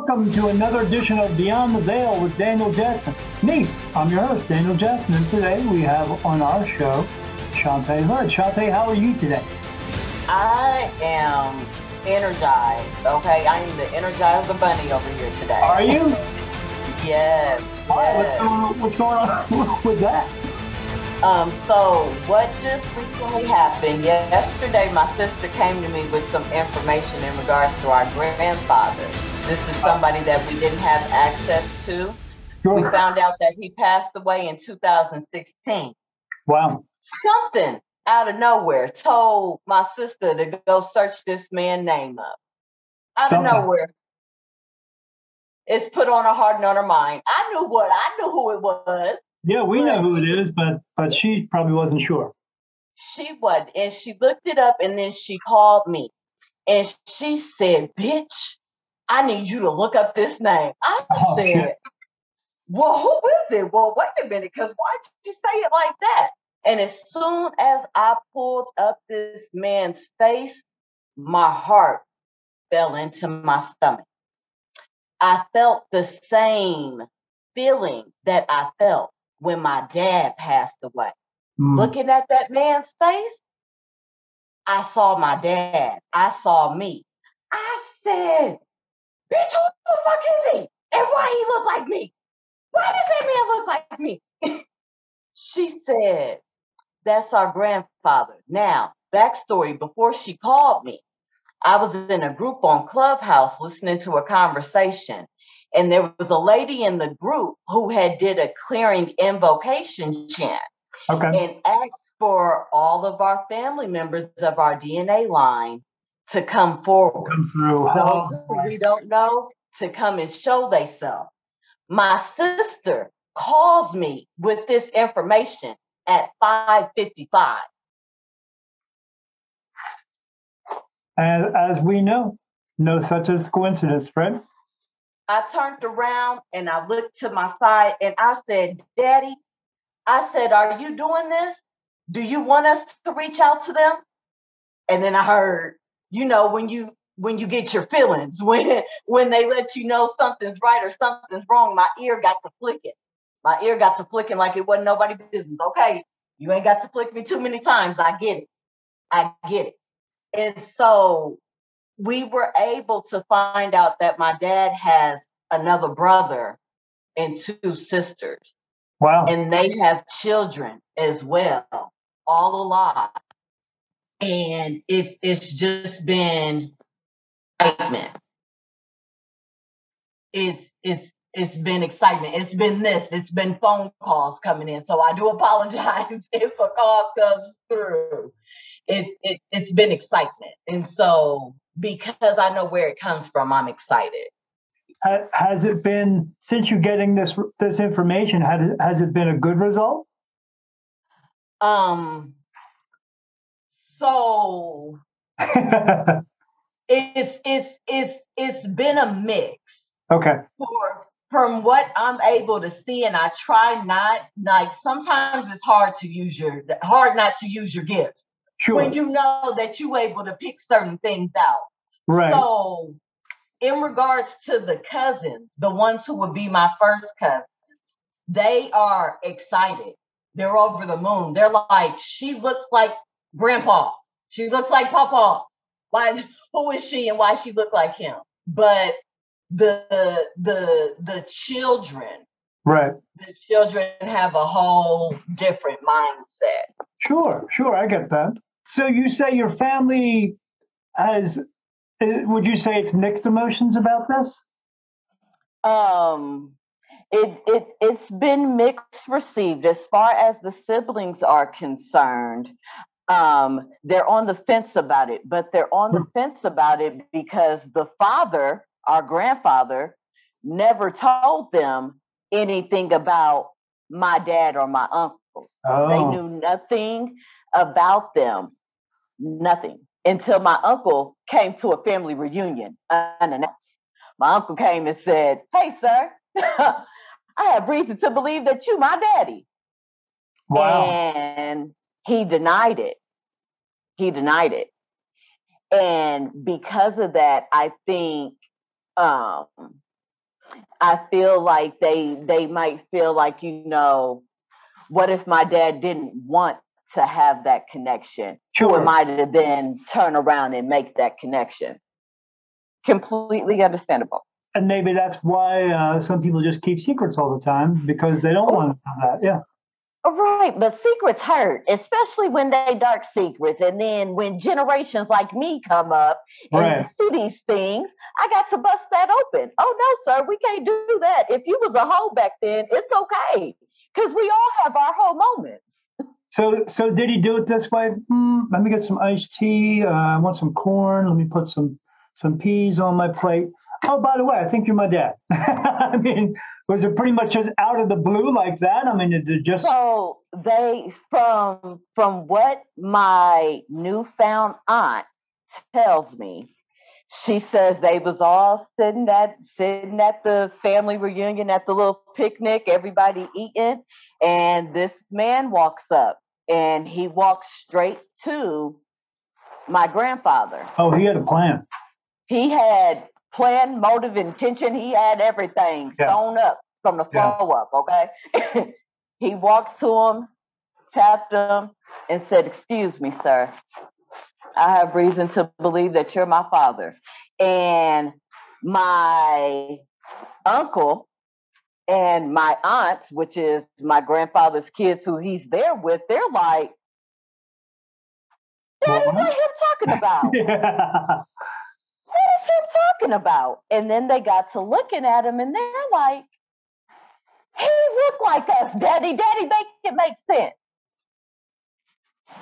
welcome to another edition of Beyond the Veil with Daniel Jackson. Me, I'm your host, Daniel Jackson, and today we have on our show Shantae Hood. Shantae, how are you today? I am energized. Okay, I am the Energizer Bunny over here today. Are you? yes. What's, going on, what's going on with that? Um, so what just recently happened, yesterday my sister came to me with some information in regards to our grandfather. This is somebody that we didn't have access to. We found out that he passed away in 2016. Wow. Something out of nowhere told my sister to go search this man name up. Out of nowhere. It's put on her heart and on her mind. I knew what I knew who it was. Yeah, we know who it is, but but she probably wasn't sure. She was, and she looked it up, and then she called me, and she said, "Bitch, I need you to look up this name." I oh, said. "Well, who is it?" Well, wait a minute, because why'd you say it like that? And as soon as I pulled up this man's face, my heart fell into my stomach. I felt the same feeling that I felt when my dad passed away. Mm. Looking at that man's face, I saw my dad. I saw me. I said, bitch, who the fuck is he? And why he look like me? Why does that man look like me? she said, that's our grandfather. Now, backstory before she called me, I was in a group on Clubhouse listening to a conversation. And there was a lady in the group who had did a clearing invocation chant. Okay. And asked for all of our family members of our DNA line to come forward. Come through. Those who we don't know to come and show themselves. My sister calls me with this information at 555. And as we know, no such as coincidence, right? I turned around and I looked to my side and I said, Daddy, I said, Are you doing this? Do you want us to reach out to them? And then I heard, you know, when you when you get your feelings, when when they let you know something's right or something's wrong, my ear got to flicking. My ear got to flicking like it wasn't nobody business. Okay, you ain't got to flick me too many times. I get it. I get it. And so we were able to find out that my dad has another brother and two sisters. Wow. And they have children as well, all alive. And it's it's just been excitement. It's it's it's been excitement. It's been this. It's been phone calls coming in. So I do apologize if a call comes through. It's it, it's been excitement, and so because I know where it comes from, I'm excited. Has it been since you're getting this this information? Has has it been a good result? Um. So it's it's it's it's been a mix. Okay. For from what I'm able to see, and I try not like sometimes it's hard to use your hard not to use your gifts sure. when you know that you're able to pick certain things out. Right. So, in regards to the cousins, the ones who would be my first cousins, they are excited. They're over the moon. They're like, she looks like grandpa. She looks like papa. Why? Who is she, and why she look like him? But the the the children right the children have a whole different mindset sure sure i get that so you say your family has eh, would you say it's mixed emotions about this um it it it's been mixed received as far as the siblings are concerned um they're on the fence about it but they're on the fence about it because the father our grandfather never told them anything about my dad or my uncle. Oh. They knew nothing about them, nothing until my uncle came to a family reunion unannounced. My uncle came and said, Hey, sir, I have reason to believe that you my daddy. Wow. And he denied it. He denied it. And because of that, I think um, I feel like they they might feel like you know, what if my dad didn't want to have that connection? Sure. Who am I to then turn around and make that connection? Completely understandable. And maybe that's why uh, some people just keep secrets all the time because they don't want to have that. Yeah. Right, but secrets hurt, especially when they dark secrets. And then when generations like me come up and right. see these things, I got to bust that open. Oh no, sir, we can't do that. If you was a hoe back then, it's okay because we all have our whole moments. So, so did he do it this way? Hmm, let me get some iced tea. Uh, I want some corn. Let me put some some peas on my plate oh, by the way, I think you're my dad. I mean, was it pretty much just out of the blue like that? I mean, it just so they from from what my newfound aunt tells me, she says they was all sitting at sitting at the family reunion at the little picnic, everybody eating, and this man walks up and he walks straight to my grandfather. Oh, he had a plan. He had plan, motive, intention. He had everything yeah. sewn up from the flow yeah. up. Okay. he walked to him, tapped him, and said, "Excuse me, sir. I have reason to believe that you're my father." And my uncle and my aunt, which is my grandfather's kids, who he's there with, they're like, "Daddy, what are you talking about?" yeah what is him talking about? And then they got to looking at him and they're like, he looked like us, Daddy. Daddy, make it make sense.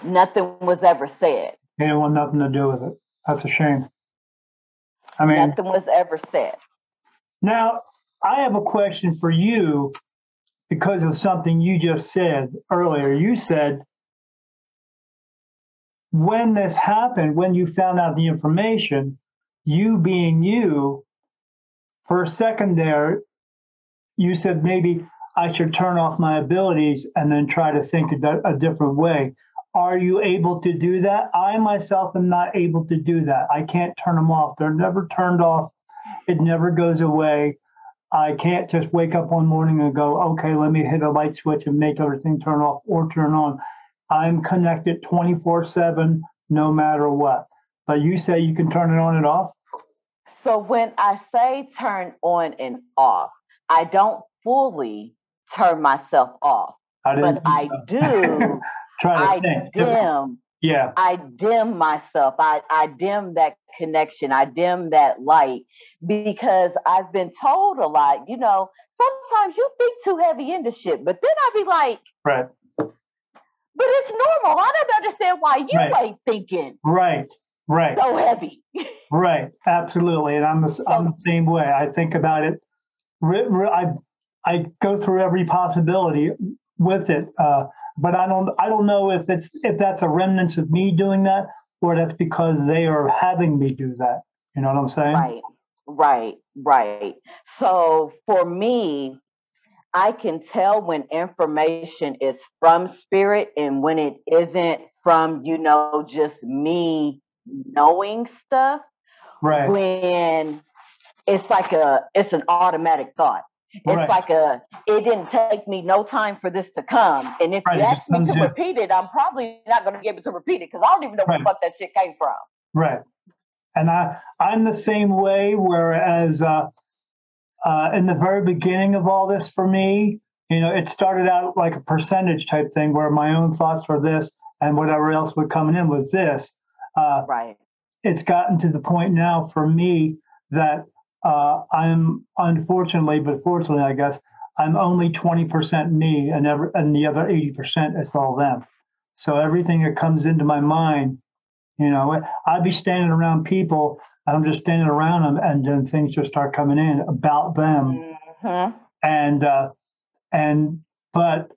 Nothing was ever said. He didn't want nothing to do with it. That's a shame. I mean, nothing was ever said. Now, I have a question for you because of something you just said earlier. You said when this happened, when you found out the information, you being you, for a second there, you said maybe I should turn off my abilities and then try to think a, a different way. Are you able to do that? I myself am not able to do that. I can't turn them off. They're never turned off. It never goes away. I can't just wake up one morning and go, okay, let me hit a light switch and make everything turn off or turn on. I'm connected 24 7 no matter what. But you say you can turn it on and off? So when I say turn on and off, I don't fully turn myself off, I but I do. Try I think. dim. Yeah. I dim myself. I, I dim that connection. I dim that light because I've been told a lot, you know, sometimes you think too heavy into shit, but then I'd be like, right. But it's normal. I don't understand why you right. ain't thinking. Right. Right. So heavy. right. Absolutely. And I'm the, I'm the same way. I think about it. I, I go through every possibility with it. Uh, but I don't I don't know if it's if that's a remnants of me doing that or that's because they are having me do that. You know what I'm saying? Right. Right. Right. So for me, I can tell when information is from spirit and when it isn't from, you know, just me knowing stuff right. when it's like a it's an automatic thought. It's right. like a it didn't take me no time for this to come and if right. you ask me to repeat it i'm probably not going to be able to repeat it because i don't even know where the fuck that shit came from. Right. And i i'm the same way whereas uh uh in the very beginning of all this for me you know it started out like a percentage type thing where my own thoughts were this and whatever else was coming in was this uh, right. It's gotten to the point now for me that uh, I'm unfortunately, but fortunately, I guess, I'm only 20% me and, every, and the other 80% is all them. So everything that comes into my mind, you know, I'd be standing around people and I'm just standing around them and then things just start coming in about them. Mm-hmm. And, uh, and, but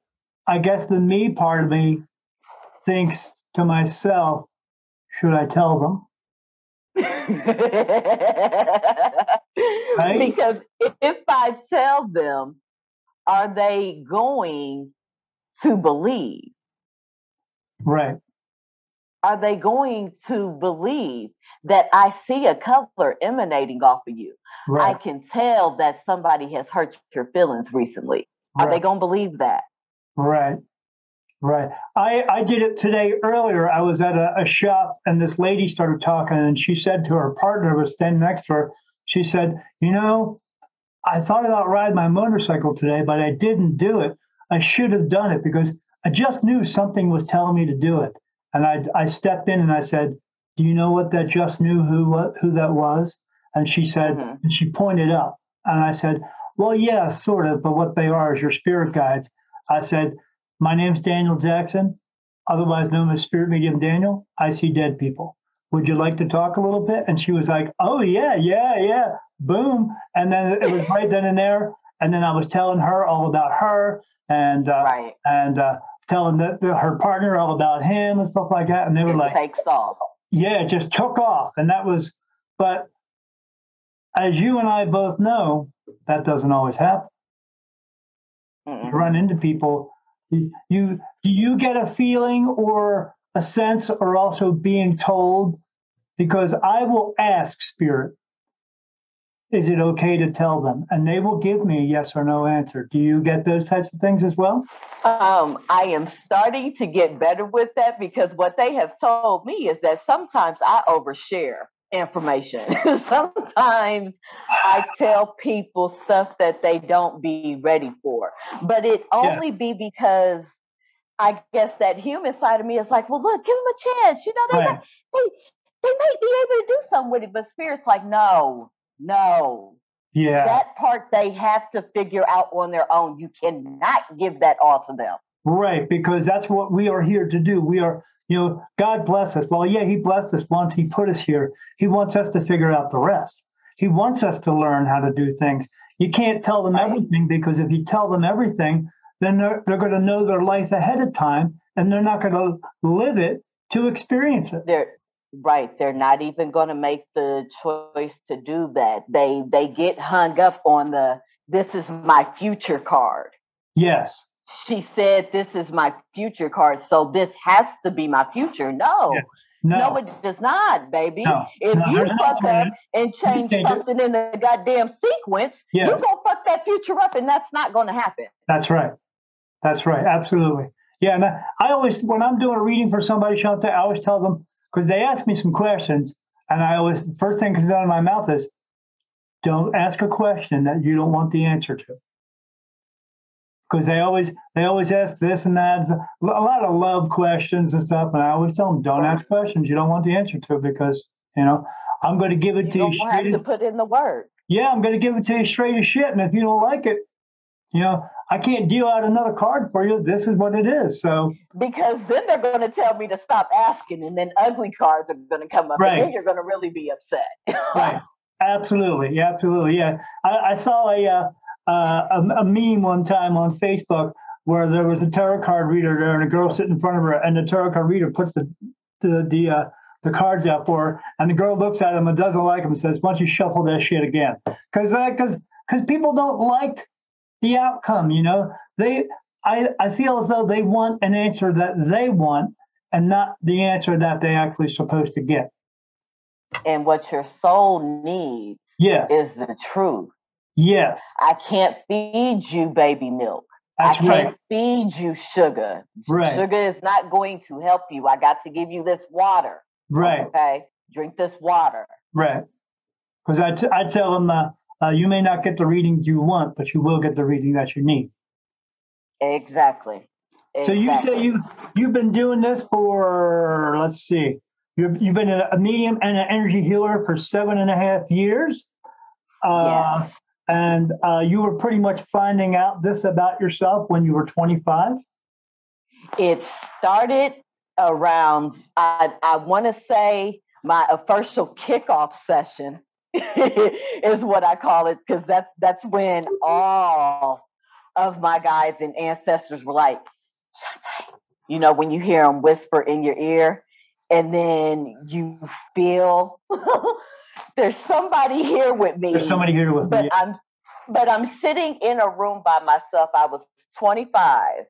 I guess the me part of me thinks to myself, should I tell them? right? Because if I tell them, are they going to believe? Right. are they going to believe that I see a color emanating off of you? Right. I can tell that somebody has hurt your feelings recently. Are right. they going to believe that? Right. Right. I, I did it today earlier. I was at a, a, shop and this lady started talking and she said to her partner who was standing next to her, she said, You know, I thought about riding my motorcycle today, but I didn't do it. I should have done it because I just knew something was telling me to do it. And I, I stepped in and I said, Do you know what that just knew who what, who that was? And she said, mm-hmm. and she pointed up. And I said, Well, yeah, sort of, but what they are is your spirit guides. I said, My name's Daniel Jackson, otherwise known as Spirit Medium Daniel. I see dead people. Would you like to talk a little bit? And she was like, Oh, yeah, yeah, yeah. Boom. And then it was right then and there. And then I was telling her all about her and uh, right. and uh, telling the, the, her partner all about him and stuff like that. And they were it like, takes off. Yeah, it just took off. And that was, but as you and I both know, that doesn't always happen. Mm-mm. You run into people. You, do you get a feeling or a sense, or also being told? Because I will ask spirit, is it okay to tell them? And they will give me a yes or no answer. Do you get those types of things as well? Um, I am starting to get better with that because what they have told me is that sometimes I overshare information. sometimes I tell people stuff that they don't be ready for, but it only yeah. be because I guess that human side of me is like, well, look, give them a chance. You know, they, right. they, they may be able to do something with it, but spirit's like, no, no. Yeah. That part they have to figure out on their own. You cannot give that all to them. Right, because that's what we are here to do. We are, you know, God bless us. Well, yeah, He blessed us once He put us here. He wants us to figure out the rest. He wants us to learn how to do things. You can't tell them everything because if you tell them everything, then they're, they're going to know their life ahead of time and they're not going to live it to experience it. They're, Right, they're not even going to make the choice to do that. They they get hung up on the this is my future card. Yes. She said this is my future card, so this has to be my future. No. Yeah. No. no, it does not, baby. No. If no, you fuck up and change something in the goddamn sequence, yeah. you're gonna fuck that future up, and that's not gonna happen. That's right. That's right. Absolutely. Yeah. And I always, when I'm doing a reading for somebody, Shante, I always tell them because they ask me some questions, and I always first thing comes out of my mouth is, "Don't ask a question that you don't want the answer to." Because they always they always ask this and that, a lot of love questions and stuff, and I always tell them, "Don't ask questions you don't want the answer to," because you know I'm going to give it you to you. You have to put in the work. Yeah, I'm going to give it to you straight as shit, and if you don't like it, you know, I can't deal out another card for you. This is what it is. So because then they're going to tell me to stop asking, and then ugly cards are going to come up, right. and then you're going to really be upset. right. Absolutely. Yeah, absolutely. Yeah. I, I saw a, uh, uh, a, a meme one time on Facebook where there was a tarot card reader there, and a girl sitting in front of her, and the tarot card reader puts the the the uh, the cards out for her, and the girl looks at him and doesn't like him and says, "Why don't you shuffle that shit again?" Because because because people don't like the outcome. You know, they I, I feel as though they want an answer that they want and not the answer that they actually supposed to get. And what your soul needs yes. is the truth. Yes. I can't feed you baby milk. That's I can't right. feed you sugar. Right. Sugar is not going to help you. I got to give you this water. Right. Okay. Drink this water. Right. Because I, t- I tell them, uh, uh, you may not get the readings you want, but you will get the reading that you need. Exactly. exactly. So you say you you've been doing this for let's see, you've you've been a medium and an energy healer for seven and a half years. Uh, yes. And uh, you were pretty much finding out this about yourself when you were 25. It started around I I want to say my official kickoff session is what I call it because that's that's when all of my guides and ancestors were like, you know, when you hear them whisper in your ear, and then you feel there's somebody here with me. There's somebody here with but me. I'm but I'm sitting in a room by myself. I was 25.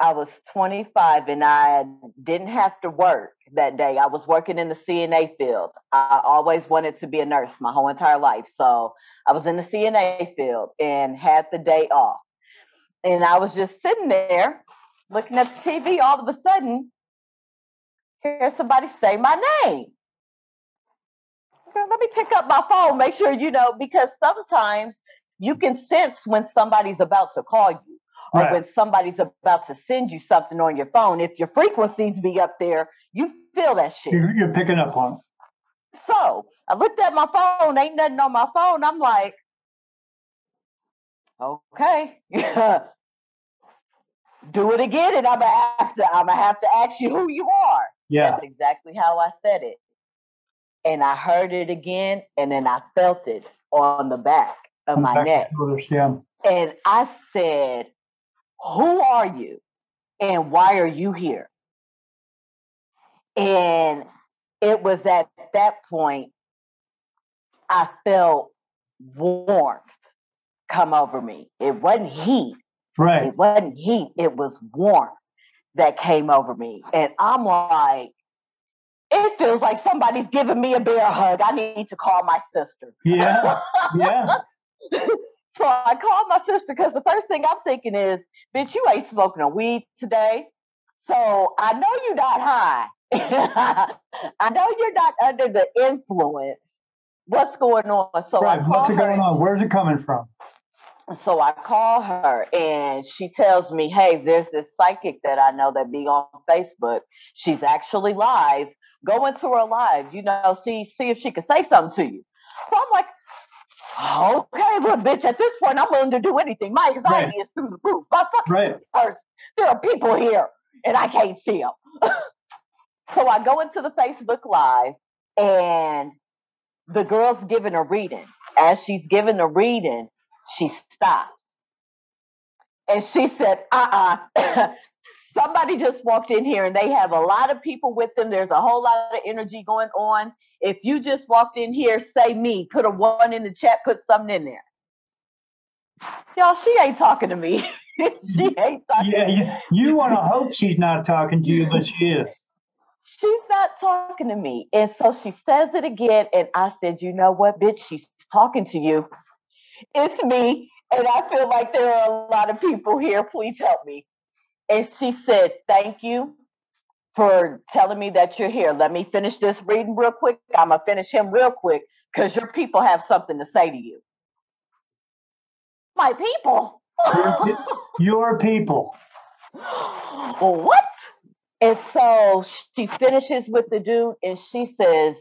I was 25 and I didn't have to work that day. I was working in the CNA field. I always wanted to be a nurse my whole entire life. So I was in the CNA field and had the day off. And I was just sitting there looking at the TV. All of a sudden, hear somebody say my name. Let me pick up my phone, make sure you know, because sometimes you can sense when somebody's about to call you or right. when somebody's about to send you something on your phone. If your frequencies be up there, you feel that shit. You're, you're picking up on it. So I looked at my phone, ain't nothing on my phone. I'm like, okay. Do it again, and I'm gonna have to. I'm gonna have to ask you who you are. Yeah, that's exactly how I said it. And I heard it again, and then I felt it on the back of my neck. yeah. And I said, who are you and why are you here? And it was at that point I felt warmth come over me. It wasn't heat. Right. It wasn't heat. It was warmth that came over me. And I'm like, it feels like somebody's giving me a bear hug. I need to call my sister. Yeah. Yeah. So I called my sister because the first thing I'm thinking is, bitch, you ain't smoking a weed today. So I know you're not high. I know you're not under the influence. What's going on? So right. I What's going on? Where's it coming from? So I call her and she tells me, hey, there's this psychic that I know that be on Facebook. She's actually live. Go into her live, you know, see see if she can say something to you. So I'm like, Okay, look, bitch, at this point, I'm willing to do anything. My anxiety right. is through the roof. My fucking right. First, there are people here and I can't see them. so I go into the Facebook Live and the girl's giving a reading. As she's giving a reading, she stops. And she said, uh uh-uh. uh somebody just walked in here and they have a lot of people with them. There's a whole lot of energy going on. If you just walked in here, say me, put a one in the chat, put something in there. Y'all, she ain't talking to me. she ain't talking yeah, you, you want to hope she's not talking to you, but she is. She's not talking to me. And so she says it again. And I said, you know what, bitch, she's talking to you. It's me. And I feel like there are a lot of people here. Please help me. And she said, Thank you for telling me that you're here. Let me finish this reading real quick. I'm going to finish him real quick because your people have something to say to you. My people? Your, your people. what? And so she finishes with the dude and she says,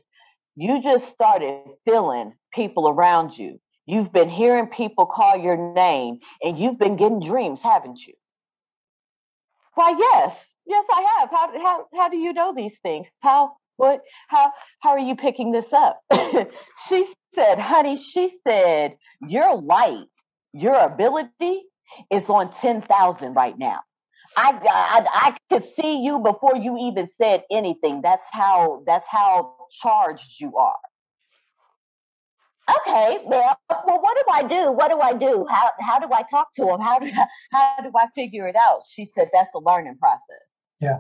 You just started feeling people around you. You've been hearing people call your name and you've been getting dreams, haven't you? Why, yes, yes, I have. How how how do you know these things? How what how how are you picking this up? she said, honey, she said, your light, your ability is on 10,000 right now. I, I I could see you before you even said anything. That's how that's how charged you are okay, well, well, what do I do? What do I do? How how do I talk to him? How do I, how do I figure it out? She said that's the learning process. Yeah.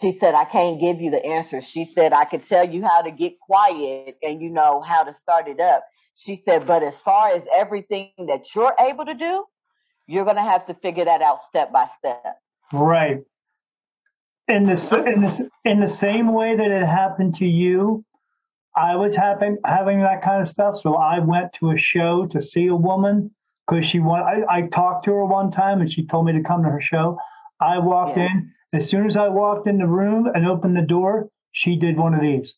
She said I can't give you the answer. She said I could tell you how to get quiet and you know how to start it up. She said, but as far as everything that you're able to do, you're going to have to figure that out step by step. Right. In the in the in the same way that it happened to you, I was having having that kind of stuff. So I went to a show to see a woman because she wanted. I, I, talked to her one time and she told me to come to her show. I walked yeah. in. As soon as I walked in the room and opened the door, she did one of these,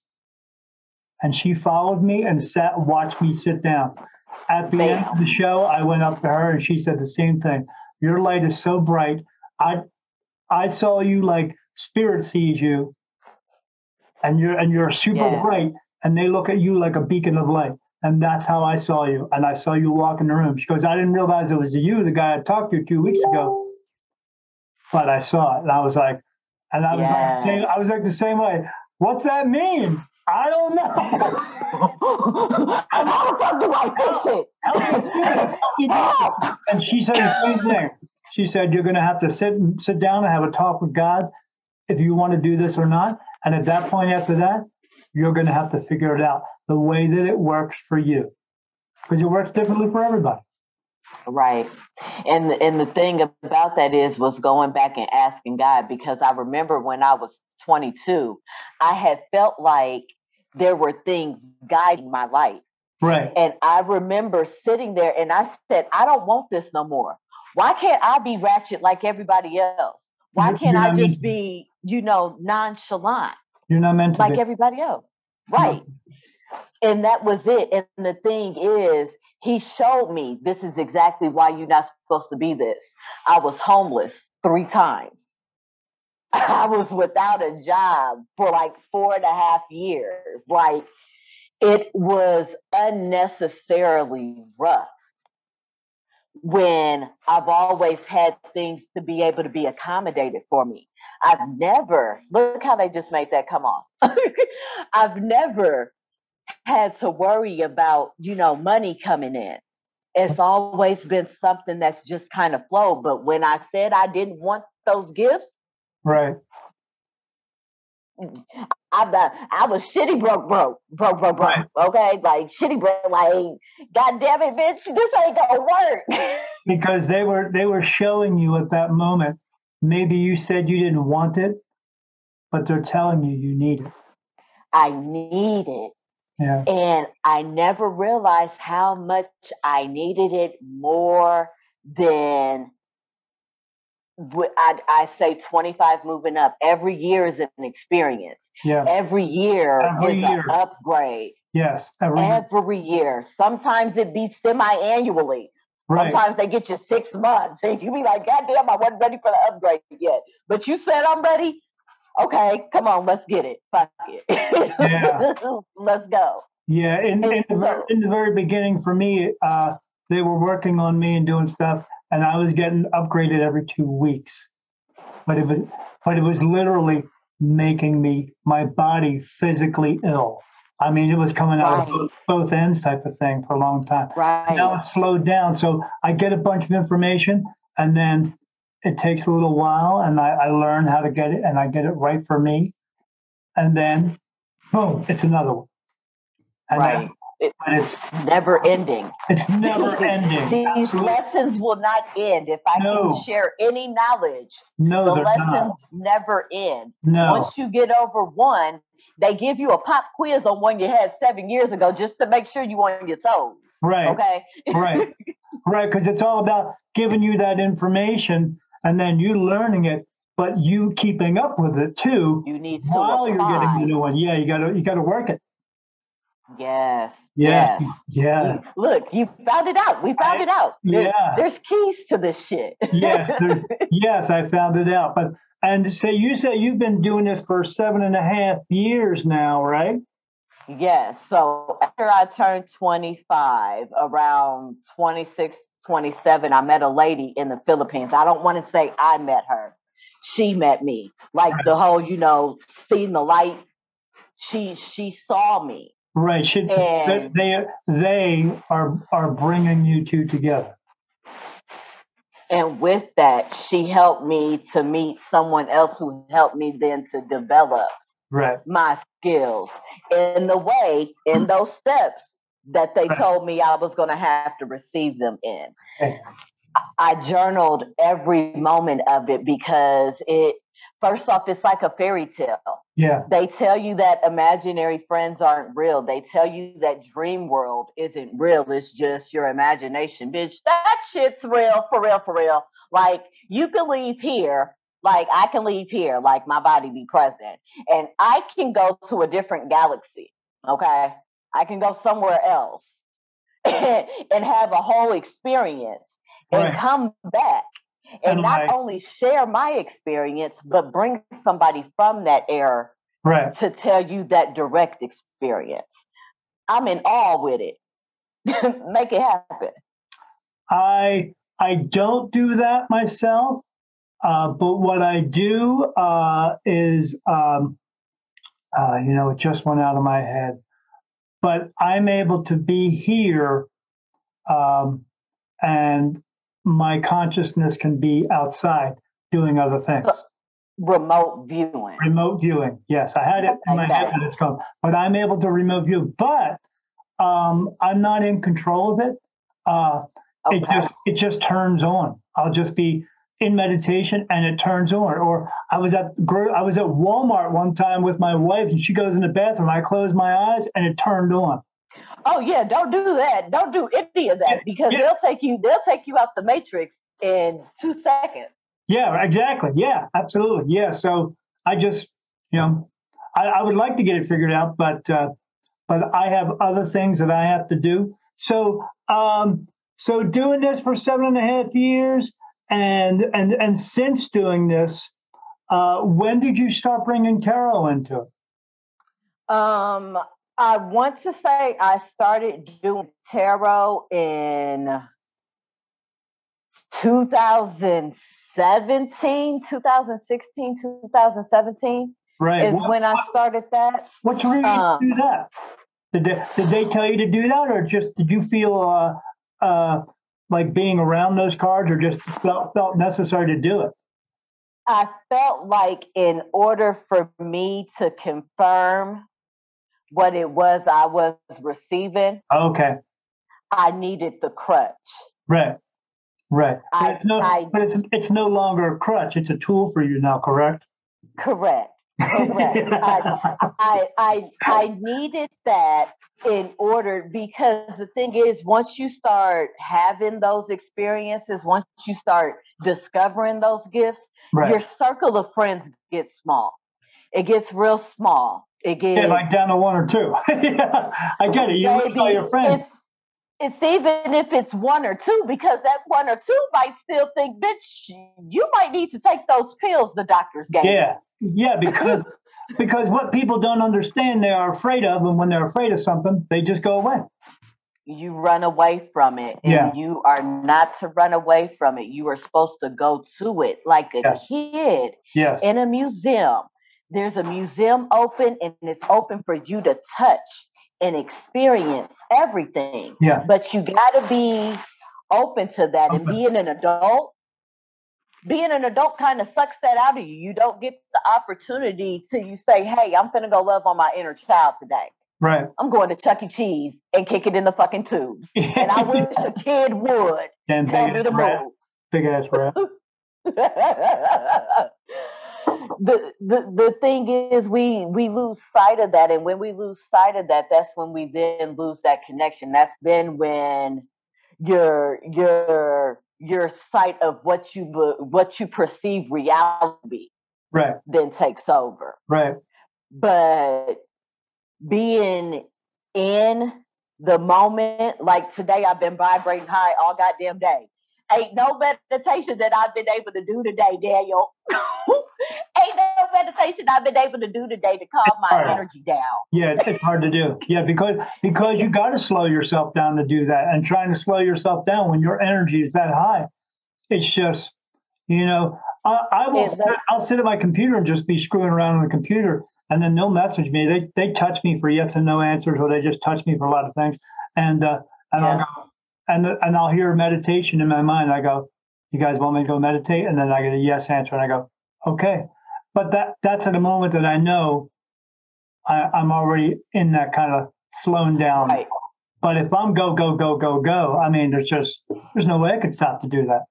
and she followed me and sat watched me sit down. At the end of the show, I went up to her and she said the same thing. Your light is so bright. I I saw you like spirit sees you, and you're and you're super yeah. bright and they look at you like a beacon of light. And that's how I saw you. And I saw you walk in the room. She goes, I didn't realize it was you, the guy I talked to two weeks ago. But I saw it. And I was like, and I was yes. like, I was like the same way. What's that mean? I don't know. and how the fuck do I fix it? and she said the same thing. she said, you're going to have to sit and sit down and have a talk with God if you want to do this or not. And at that point, after that, you're going to have to figure it out the way that it works for you because it works differently for everybody. Right. And and the thing about that is was going back and asking God because I remember when I was 22, I had felt like there were things guiding my life. Right. And I remember sitting there and I said, I don't want this no more. Why can't I be ratchet like everybody else? Why can't you're I not just meant- be, you know, nonchalant You're not meant to like be. everybody else? Right. And that was it. And the thing is, he showed me this is exactly why you're not supposed to be this. I was homeless three times. I was without a job for like four and a half years. Like it was unnecessarily rough when I've always had things to be able to be accommodated for me. I've never, look how they just made that come off. I've never had to worry about, you know, money coming in. It's always been something that's just kind of flowed. But when I said I didn't want those gifts, Right. I I was shitty broke, broke, broke, broke, broke. Okay, like shitty broke. Like, God damn it, bitch, this ain't gonna work. Because they were they were showing you at that moment. Maybe you said you didn't want it, but they're telling you you need it. I need it, Yeah. and I never realized how much I needed it more than I, I say 25 moving up. Every year is an experience. Yeah. Every year Every is year. an upgrade. Yes. Every, Every year. Sometimes it be semi-annually. Right. Sometimes they get you six months, and you be like, "God damn, I wasn't ready for the upgrade yet." But you said I'm ready. Okay, come on, let's get it. Fuck it. Yeah. let's go. Yeah, in, in, the, ver- in the very beginning, for me, uh, they were working on me and doing stuff, and I was getting upgraded every two weeks. But it was, but it was literally making me, my body physically ill. I mean, it was coming out Right. of both, both ends type of thing for a long time. Right. Now it's slowed down, so I get a bunch of information, and then it takes a little while, and I, I learn how to get it, and I get it right for me, and then, boom, it's another one. And right. It- it's Never ending. it's never ending. These Absolutely. lessons will not end. If I No. can share any knowledge, No, the lessons not. never end. No, Once you get over one, they give you a pop quiz on one you had seven years ago just to make sure you on your toes. right, Okay. right, right. Because it's all about giving you that information and then you learning it, but you keeping up with it too You need to while you're getting the new one. Yeah, you gotta you gotta work it. Yes. Yeah, Yes. yeah, Look, you found it out. We found I- it out. There- yeah. There's keys to this shit. yes. Yes, I found it out. But and say you say you've been doing this for seven and a half years now, right? yes. So after I turned 25, around 26, 27, I met a lady in the Philippines. I don't want to say I met her. She met me. Like the whole, you know, seeing the light. She she saw me. Right. Should And- they they are are bringing you two together. And with that, she helped me to meet someone else who helped me then to develop Right. my skills in the way, in mm. those steps that they Right. told me I was going to have to receive them in. Okay. I journaled every moment of it because it, first off, it's like a fairy tale. Yeah. They tell you that imaginary friends aren't real. They tell you that dream world isn't real. It's just your imagination. Bitch, that shit's real, for real, for real. Like, you can leave here, like, I can leave here, like, my body be present, and I can go to a different galaxy, okay? I can go somewhere else and have a whole experience and Right. come back and And not like- only share my experience, but bring somebody from that era Right. to tell you that direct experience. I'm in awe with it. Make it happen. I I don't do that myself, uh, but what I do uh, is, um, uh, you know, it just went out of my head. But I'm able to be here um, and my consciousness can be outside doing other things. So- Remote viewing. Remote viewing. Yes, I had it in my Okay. head that it's called, but I'm able to remote view. But um, I'm not in control of it. Uh, It just it just turns on. I'll just be in meditation and it turns on. Or I was at I was at Walmart one time with my wife and she goes in the bathroom. I close my eyes and it turned on. Oh yeah, don't do that. Don't do any of that because Yeah. they'll take you. They'll take you out the matrix in two seconds. Yeah, exactly. Yeah, absolutely. Yeah. So I just, you know, I, I would like to get it figured out, but uh, but I have other things that I have to do. So um, so doing this for seven and a half years, and and and since doing this, uh, when did you start bringing tarot into it? Um, I want to say I started doing tarot in 2017, 2016, 2017 Right. is What, when I started that. what's the reason um, to do that? Did they did they tell you to do that, or just did you feel uh, uh, like being around those cards, or just felt felt necessary to do it? I felt like in order for me to confirm what it was I was receiving, Okay. I needed the crutch. Right. Right. But it's no, I- but it's it's no longer a crutch. It's a tool for you now, correct? Correct. Correct. I, I I I needed that in order because the thing is once you start having those experiences, once you start discovering those gifts, your circle of friends gets small. It gets real small. It gets Yeah, like down to one or two. yeah, I get it. You lose all your friends. It's, it's even if it's one or two, because that one or two might still think, bitch, you might need to take those pills the doctors gave. Yeah. Yeah, because because what people don't understand they are afraid of, and when they're afraid of something, they just go away. You run away from it, and Yeah. you are not to run away from it. You are supposed to go to it like a Yes. kid Yes. in a museum. There's a museum open, and it's open for you to touch and experience everything. Yeah. but you got to be open to that and being an adult being an adult kind of sucks that out of you you don't get the opportunity to you say hey i'm gonna go love on my inner child today Right. i'm going to chuck e cheese and kick it in the fucking tubes and i wish a kid would Damn tell big me ass to rat. move Big ass rat. the, the the thing is we we lose sight of that and when we lose sight of that that's when we then lose that connection that's then when your your your sight of what you what you perceive reality Right. then takes over Right. but being in the moment like today i've been vibrating high all goddamn day ain't no meditation that i've been able to do today daniel ain't no meditation i've been able to do today to calm my energy down Yeah, it's hard to do. Yeah, because because you got to slow yourself down to do that, and trying to slow yourself down when your energy is that high, it's just, you know, I, I will. Sit, I'll sit at my computer and just be screwing around on the computer, and then they'll message me. They they touch me for yes and no answers, or they just touch me for a lot of things, and uh, and I'll Yeah. go, and and I'll hear meditation in my mind. I go, you guys want me to go meditate, and then I get a yes answer, and I go, okay, but that that's at a moment that I know I, I'm already in that kind of slowing down. right But if I'm go, go, go, go, go, I mean, there's just, there's no way I could stop to do that.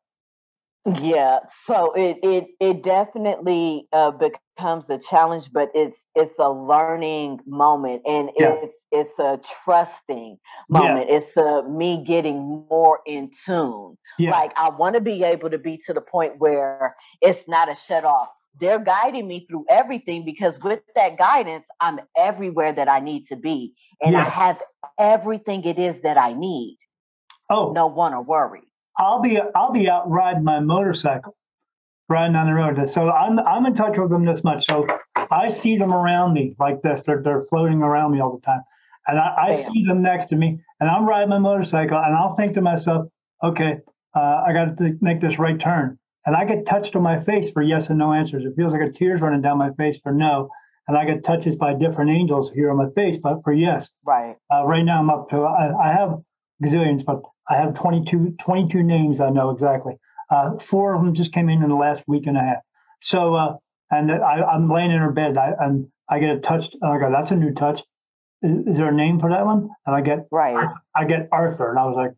Yeah, so it it it definitely uh, becomes a challenge, but it's it's a learning moment, and Yeah. it's it's a trusting Yeah. moment. It's a me getting more in tune. Yeah. Like I want to be able to be to the point where it's not a shut off. They're guiding me through everything because with that guidance, I'm everywhere that I need to be, and I have everything it is that I need. Oh, No one to worry. I'll be, I'll be out riding my motorcycle, riding on the road. So I'm, I'm in touch with them this much. So I see them around me like this. They're, they're floating around me all the time. And I, I see them next to me and I'm riding my motorcycle and I'll think to myself, okay, uh, I got to make this right turn. And I get touched on my face for yes and no answers. It feels like a tears running down my face for no. And I get touches by different angels here on my face, but for yes. Right. Uh, right now, I'm up to. I, I have gazillions, but I have 22, 22 names I know exactly. Uh, four of them just came in in the last week and a half. So, uh, and I, I'm laying in her bed I, and I get a touch. And I go, that's a new touch. Is, is there a name for that one? And I get, Right. I get Arthur. And I was like,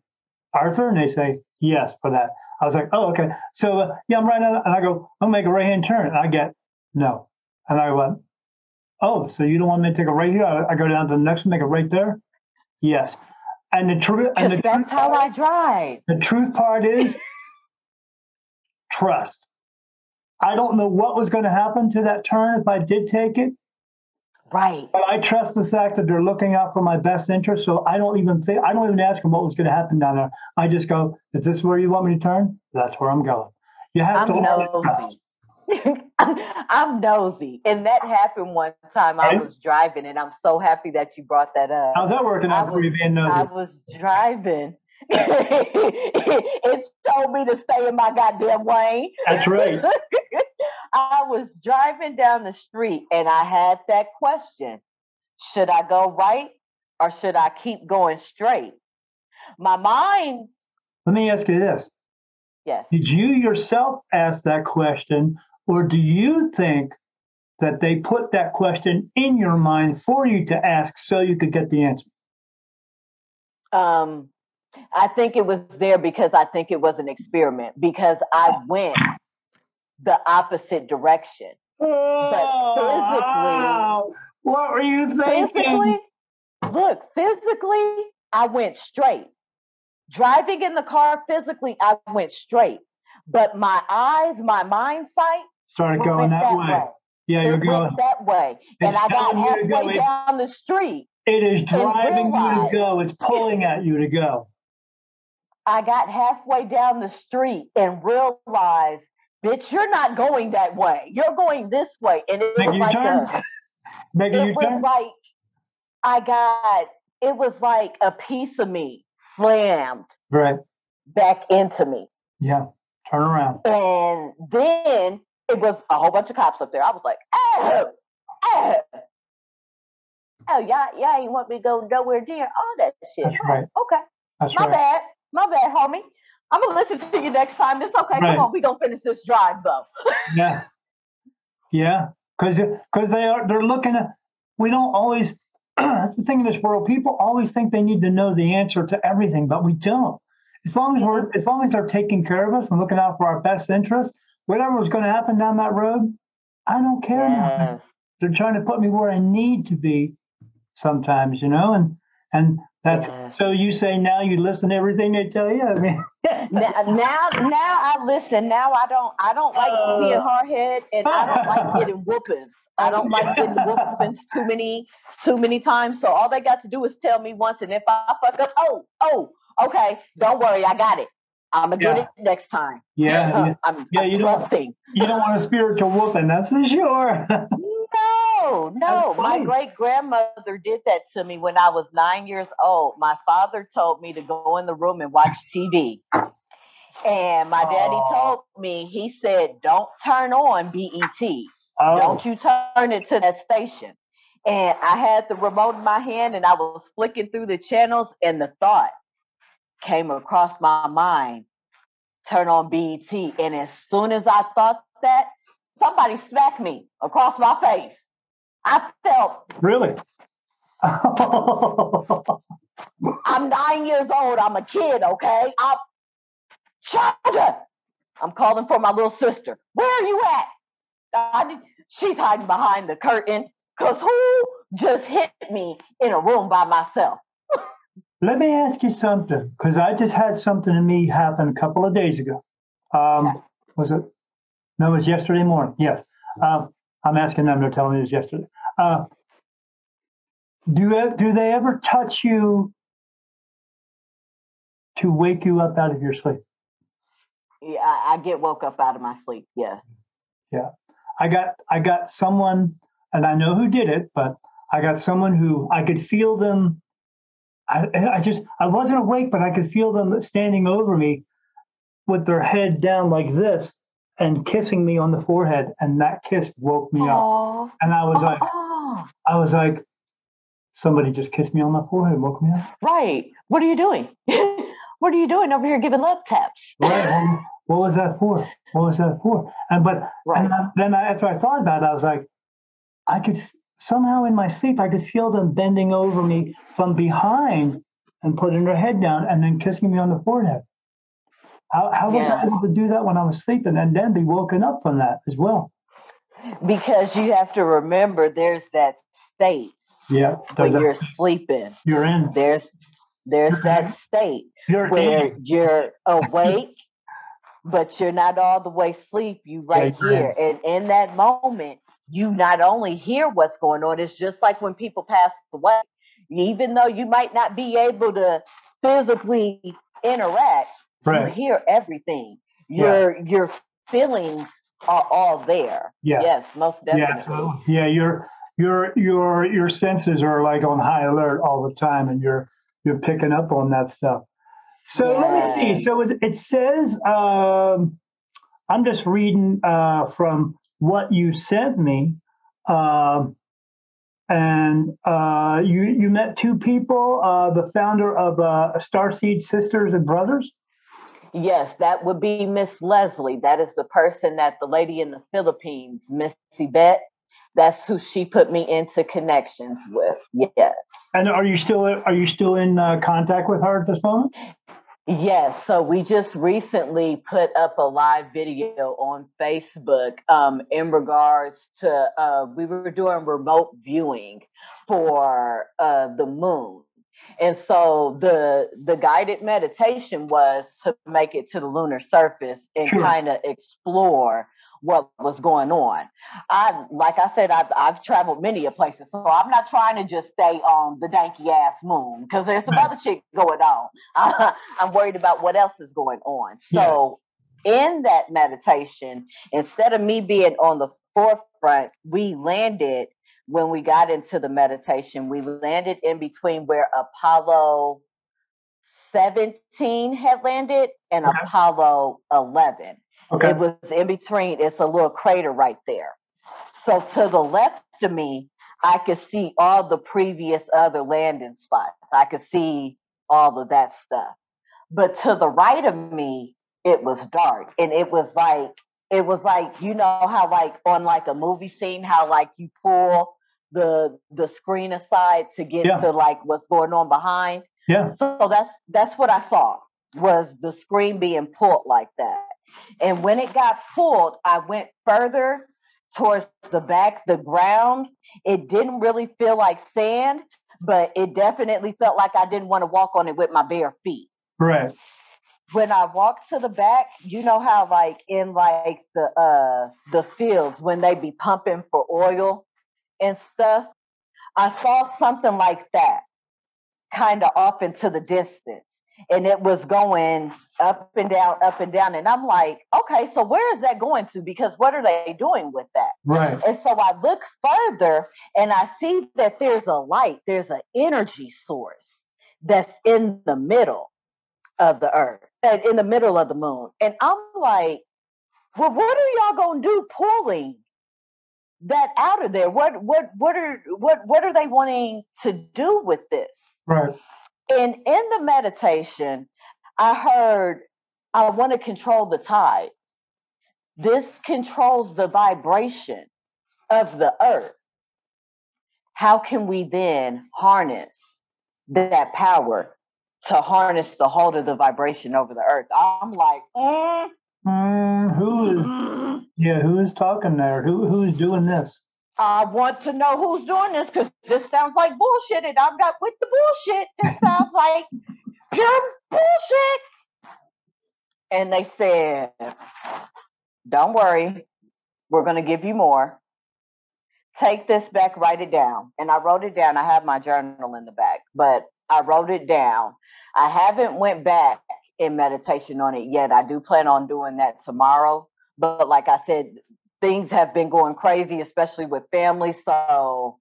Arthur? And they say, yes, for that. I was like, oh, okay. So, uh, yeah, I'm right on. And I go, I'll make a right hand turn. And I get, no. And I went, oh, so you don't want me to take a right here? I, I go down to the next one, make it right there? Yes. And the truth, and the Because truth, that's how I drive. the truth part is trust. I don't know what was going to happen to that turn if I did take it, Right. but I trust the fact that they're looking out for my best interest. So I don't even think, I don't even ask them what was going to happen down there. I just go, if this is where you want me to turn, that's where I'm going. You have to I'm to trust. nosy. I'm nosy. And that happened one time. I was driving, and I'm so happy that you brought that up. How's that working out for you being nosy? I was driving. it told me to stay in my goddamn lane. That's right. I was driving down the street and I had that question Should I go right or should I keep going straight? My mind, Let me ask you this. yes. Did you yourself ask that question, or do you think that they put that question in your mind for you to ask so you could get the answer? Um, I think it was there because I think it was an experiment because I went the opposite direction. Oh, what were you thinking? Physically, look, physically, I went straight. Driving in the car, physically, I went straight. But my eyes, my mind sight Started going went that way. Yeah, It you're going. that way. It's and I got to go halfway down the street. It is driving you to go. It's pulling at you to go. I got halfway down the street and realized, bitch, you're not going that way. You're going this way. And it was like turn. a, it was turn. like I got it was like a piece of me slammed Right. back into me. Yeah. Turn around. And then it was a whole bunch of cops up there. I was like, oh, oh, oh, y'all, y'all ain't want me to go nowhere near all that shit. That's Oh, right. Okay, That's my right. bad, my bad, homie. I'm gonna listen to you next time. It's okay. Right. Come on, we gonna finish this drive though. Yeah. Yeah. Because because they are they're looking at we don't always that's the thing in this world. People always think they need to know the answer to everything, but we don't. As long as mm-hmm. we're as long as they're taking care of us and looking out for our best interest, whatever was going to happen down that road, I don't care. now. Yes. They're trying to put me where I need to be sometimes, you know, and and that's Yes. so you say now you listen to everything they tell you. I mean now, now, now I listen. Now I don't. I don't like being Uh. hard head, and I don't like getting whoopings. I don't like getting whoopings too many, too many times. So all they got to do is tell me once, and if I fuck up, oh, oh, okay, don't worry, I got it. I'm gonna get Yeah. it next time. yeah, I'm, Yeah, I'm you don't- trusting. you don't want a spiritual whooping, that's for sure. No, no. My great grandmother did that to me when I was nine years old. My father told me to go in the room and watch TV. And my daddy told me, he said, don't turn on BET. oh, Don't you turn it to that station. And I had the remote in my hand and I was flicking through the channels, and the thought came across my mind turn on BET. And as soon as I thought that, somebody smacked me across my face. I felt really? I'm nine years old. I'm a kid, okay? I'm. I'm calling for my little sister. Where are you at? I did- she's hiding behind the curtain. Cause who just hit me in a room by myself? Let me ask you something, because I just had something to me happen a couple of days ago. Um, was it? No, it was yesterday morning. Yes. Um, I'm asking them. They're telling me it was yesterday. Uh, do do they ever touch you to wake you up out of your sleep? Yeah, I, I get woke up out of my sleep. Yes. Yeah. I got I got someone, and I know who did it, but I got someone who I could feel them. I I just I wasn't awake, but I could feel them standing over me, with their head down like this, and kissing me on the forehead, and that kiss woke me up. Oh, And I was like, oh, I was like, somebody just kissed me on my forehead and woke me up. Right. What are you doing? what are you doing over here giving love taps? Right. What was that for? What was that for? And but Right. and then I, after I thought about it, I was like, I could somehow in my sleep I could feel them bending over me from behind and putting their head down and then kissing me on the forehead. How, how was I able to do that when I was sleeping and then be woken up from that as well? Because you have to remember there's that state Yeah, when does you're sleeping. you're in. There's there's that state You're where in. you're awake, but you're not all the way asleep. You right in. here. And in that moment, you not only hear what's going on, it's just like when people pass away. Even though you might not be able to physically interact, you hear everything. Yeah. Your your feelings are all there. Yeah. Yes, most Yeah. definitely. So, yeah. Your your your your senses are like on high alert all the time, and you're you're picking up on that stuff. So let me see. So it, it says um, I'm just reading uh, from what you sent me, um, and uh, you you met two people. Uh, the founder of uh, Starseed Sisters and Brothers. Yes, that would be Miss Leslie. That is the person that the lady in the Philippines, Miss Yvette, that's who she put me into connections with. Yes. And are you still are you still in uh, contact with her at this moment? Yes, so we just recently put up a live video on Facebook um, in regards to uh, we were doing remote viewing for uh, the moon, and so the the guided meditation was to make it to the lunar surface and kind of explore what was going on. I like I said, I've I've traveled many a places, so I'm not trying to just stay on the danky ass moon because there's some other shit going on. I'm worried about what else is going on. So in that meditation, instead of me being on the forefront, we landed when we got into the meditation, we landed in between where Apollo 17 had landed and Okay. Apollo 11. Okay. It was in between. It's a little crater right there. So to the left of me, I could see all the previous other landing spots. I could see all of that stuff. But to the right of me, it was dark. And it was like, it was like, you know how like on like a movie scene, how like you pull the the screen aside to get Yeah. to like what's going on behind. Yeah. So that's that's what I saw was the screen being pulled like that. And when it got pulled, I went further towards the back, the ground. It didn't really feel like sand, but it definitely felt like I didn't want to walk on it with my bare feet. Right. When I walked to the back, you know how like in like the uh the fields when they be pumping for oil and stuff, I saw something like that kind of off into the distance. And it was going up and down, up and down. And I'm like, okay, so where is that going to? Because what are they doing with that? Right. And so I look further and I see that there's a light, there's an energy source that's in the middle of the earth, uh, in the middle of the moon. And I'm like, well, what are y'all gonna do pulling that out of there? What what what are what what are they wanting to do with this? Right. And in the meditation, I heard, I want to control the tides. This controls the vibration of the earth. How can we then harness that power to harness the hold of the vibration over the earth? I'm like, mm, Mm, who is? Yeah. Who is talking there? Who who is doing this? I want to know who's doing this because this sounds like bullshit, and I'm not with the bullshit. This sounds like pure bullshit. And they said, Don't worry, we're going to give you more. Take this back, write it down. And I wrote it down. I have my journal in the back, but I wrote it down. I haven't went back in meditation on it yet. I do plan on doing that tomorrow. But like I said, things have been going crazy, especially with family. So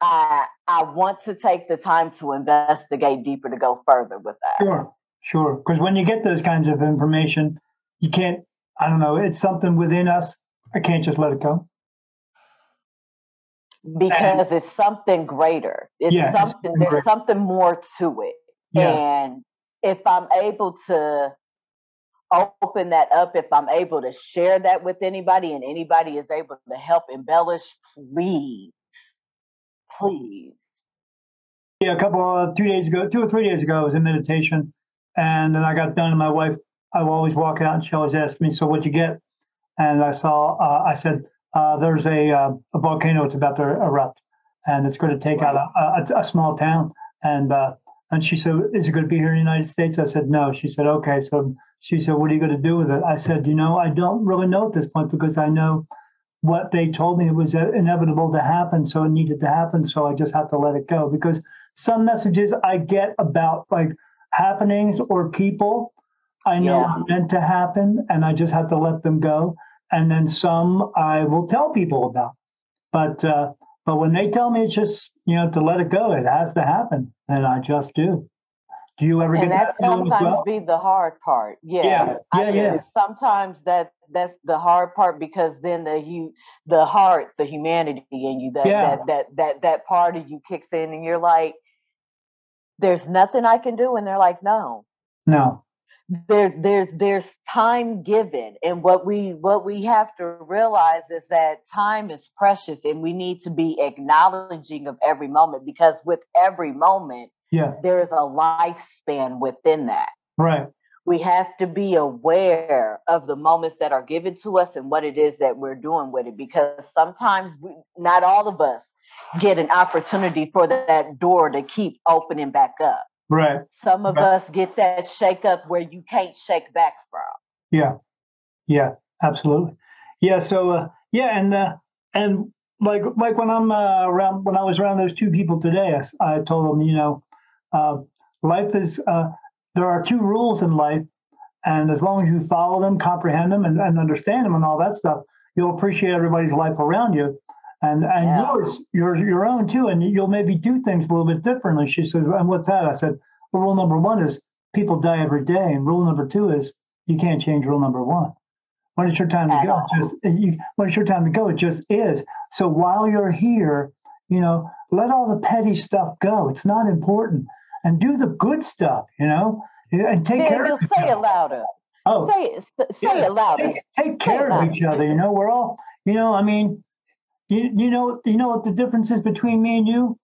I I want to take the time to investigate deeper to go further with that. Sure. Sure. Because when you get those kinds of information, you can't. I don't know. It's something within us. I can't just let it go. because it's something greater. It's Yeah, it's something. something There's greater. something more to it. Yeah. And if I'm able to open that up, if I'm able to share that with anybody, and anybody is able to help embellish, please, please. Yeah, a couple of two days ago, two or three days ago, I was in meditation, and then I got done. And my wife, I will always walk out, and she always asks me, "So what'd you get?" And I saw, uh, I said, uh, "There's a uh, a volcano. It's about to erupt, and it's going to take out a, a, a small town." And uh, and she said, "Is it going to be here in the United States?" I said, "No." She said, "Okay." So she said, "What are you going to do with it?" I said, "You know, I don't really know at this point because I know." What they told me it was uh, inevitable to happen, so it needed to happen. So I just have to let it go because some messages I get about like happenings or people I know Yeah. are meant to happen and I just have to let them go. And then some I will tell people about. But uh, but when they tell me it's just, you know, to let it go, it has to happen, then I just do. Do you ever and get that that sometimes well? be the hard part. Yeah, Yeah, I yeah, mean, yeah. Sometimes that that's the hard part because then the you the heart, the humanity in you, that Yeah. that that that that part of you kicks in, and you're like, "There's nothing I can do," and they're like, "No." No. There, there's there's time given, and what we what we have to realize is that time is precious, and we need to be acknowledging of every moment because with every moment Yeah. there is a lifespan within that Right. we have to be aware of the moments that are given to us and what it is that we're doing with it because sometimes we, not all of us get an opportunity for that door to keep opening back up Right. some of us get that shake up where you can't shake back from Yeah, yeah, absolutely. Yeah, so uh, yeah, and uh, and like like when I'm uh, around when I was around those two people today, I told them, you know, uh, life is uh, there are two rules in life, and as long as you follow them, comprehend them, and, and understand them, and all that stuff, you'll appreciate everybody's life around you, and and Yeah. yours, your your own too, and you'll maybe do things a little bit differently. She said, and what's that? I said, well, rule number one is people die every day, and rule number two is you can't change rule number one. When it's your time to go, just you, when it's your time to go, it just is. So while you're here, you know, let all the petty stuff go. It's not important, and do the good stuff. You know, and take care Daniel, of say it louder Oh, say say yeah, it louder take, take care of each other. You know, we're all. You know, I mean, you you know you know what the difference is between me and you?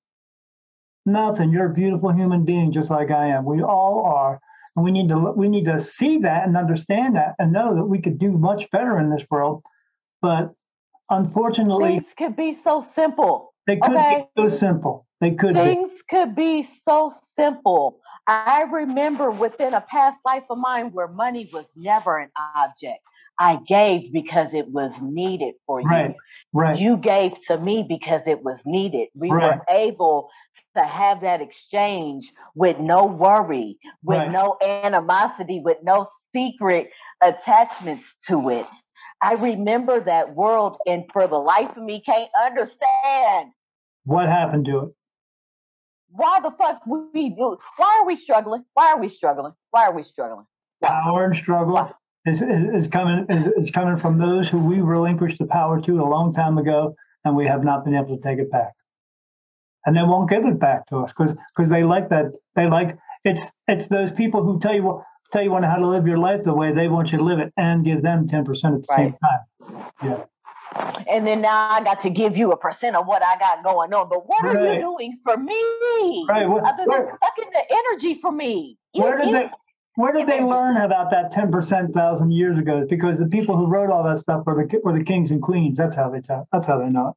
Nothing. You're a beautiful human being, just like I am. We all are, and we need to we need to see that and understand that and know that we could do much better in this world. But unfortunately, things could be so simple they could okay. be so simple. They could be. Things could be so simple. I remember within a past life of mine where money was never an object. I gave because it was needed for you. Right. Right. You gave to me because it was needed. We Right. were able to have that exchange with no worry, with Right. no animosity, with no secret attachments to it. I remember that world, and for the life of me, can't understand What happened to it? why the fuck we do why are we struggling why are we struggling why are we struggling Power and struggle Why? Is, is, is coming is, is coming from those who we relinquished the power to a long time ago, and we have not been able to take it back. And they won't give it back to us because because they like that they like it's it's those people who tell you what tell you how to live your life the way they want you to live it and give them ten percent at the same time. Yeah. and then now i got to give you a percent of what i got going on but what are you doing for me Right. What, other than where, sucking the energy for me You- where did you- they where did they learn about that ten percent thousand years ago? Because the people who wrote all that stuff were the were the kings and queens. That's how they tell. That's how they know it.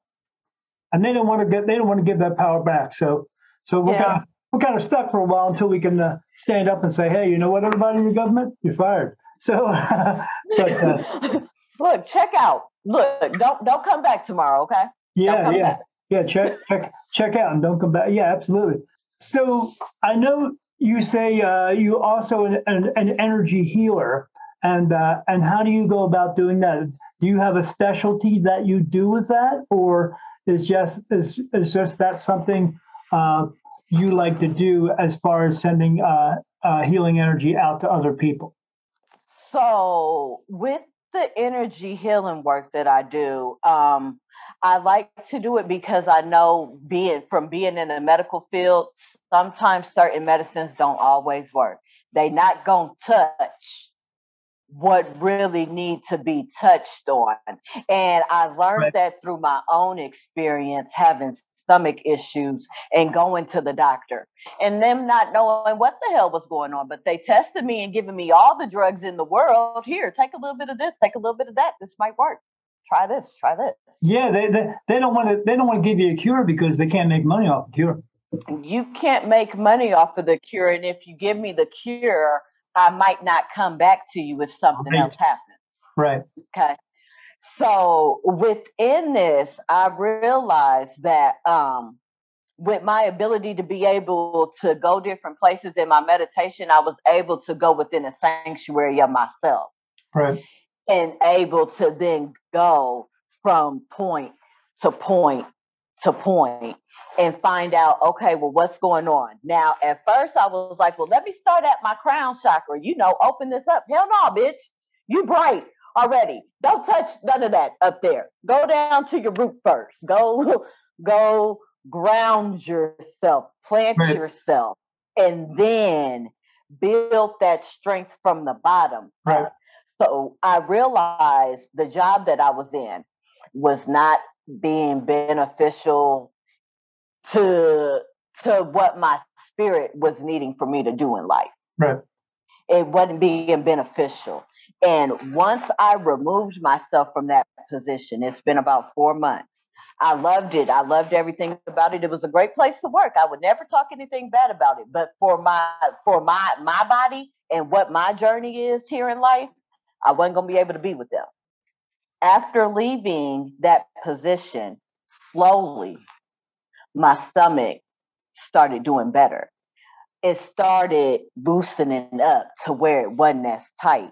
And they don't want to get they don't want to give that power back. So so we're Yeah. kind of we're kind of stuck for a while until we can uh, stand up and say, hey, you know what, everybody in your government, you're fired. So, but uh, look check out look don't don't come back tomorrow okay yeah, yeah, back. yeah. Check check check out and don't come back. Yeah, absolutely. So I know you say uh, you also an, an, an energy healer, and uh, and how do you go about doing that? Do you have a specialty that you do with that, or is just is is just that something uh, you like to do as far as sending uh, uh, healing energy out to other people? So with the energy healing work that I do, um, I like to do it because I know being from being in the medical field, sometimes certain medicines don't always work. They not gonna touch what really need to be touched on. And I learned Right. that through my own experience having stomach issues and going to the doctor and them not knowing what the hell was going on. But they tested me and giving me all the drugs in the world. Here, take a little bit of this, take a little bit of that. This might work. Try this, try this. Yeah, they, they, they don't want to they don't want to give you a cure because they can't make money off the cure. You can't make money off of the cure. And if you give me the cure, I might not come back to you if something Right. else happens. Right. Okay. So within this, I realized that um, with my ability to be able to go different places in my meditation, I was able to go within a sanctuary of myself Right. and able to then go from point to point to point and find out, okay, well, what's going on? Now, at first, I was like, well, let me start at my crown chakra, you know, open this up. Hell no, bitch. You bright already. Don't touch none of that up there. Go down to your root first. Go, go ground yourself, plant Right. yourself, and then build that strength from the bottom. Right. So I realized the job that I was in was not being beneficial to to what my spirit was needing for me to do in life. Right. It wasn't being beneficial. And once I removed myself from that position, it's been about four months. I loved it. I loved everything about it. It was a great place to work. I would never talk anything bad about it. But for my for my my body and what my journey is here in life, I wasn't gonna be able to be with them. After leaving that position, slowly, my stomach started doing better. It started loosening up to where it wasn't as tight.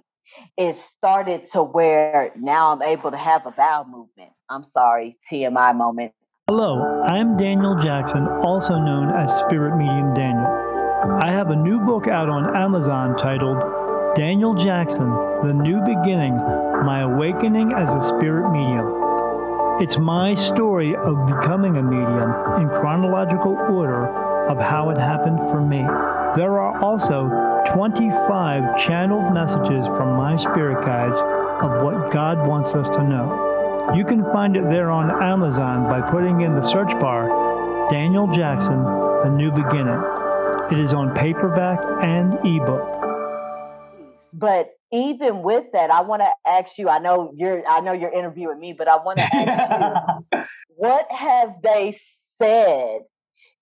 It started to where now I'm able to have a bowel movement. I'm sorry, TMI moment. Hello, I'm Daniel Jackson, also known as Spirit Medium Daniel. I have a new book out on Amazon titled Daniel Jackson The New Beginning My Awakening as a Spirit Medium. It's my story of becoming a medium in chronological order of how it happened for me. There are also 25 channeled messages from my spirit guides of what God wants us to know. You can find it there on Amazon by putting in the search bar Daniel Jackson, The New Beginning. It is on paperback and ebook. But even with that, I want to ask you. I know you're. I know you're interviewing me, but I want to ask you. what have they said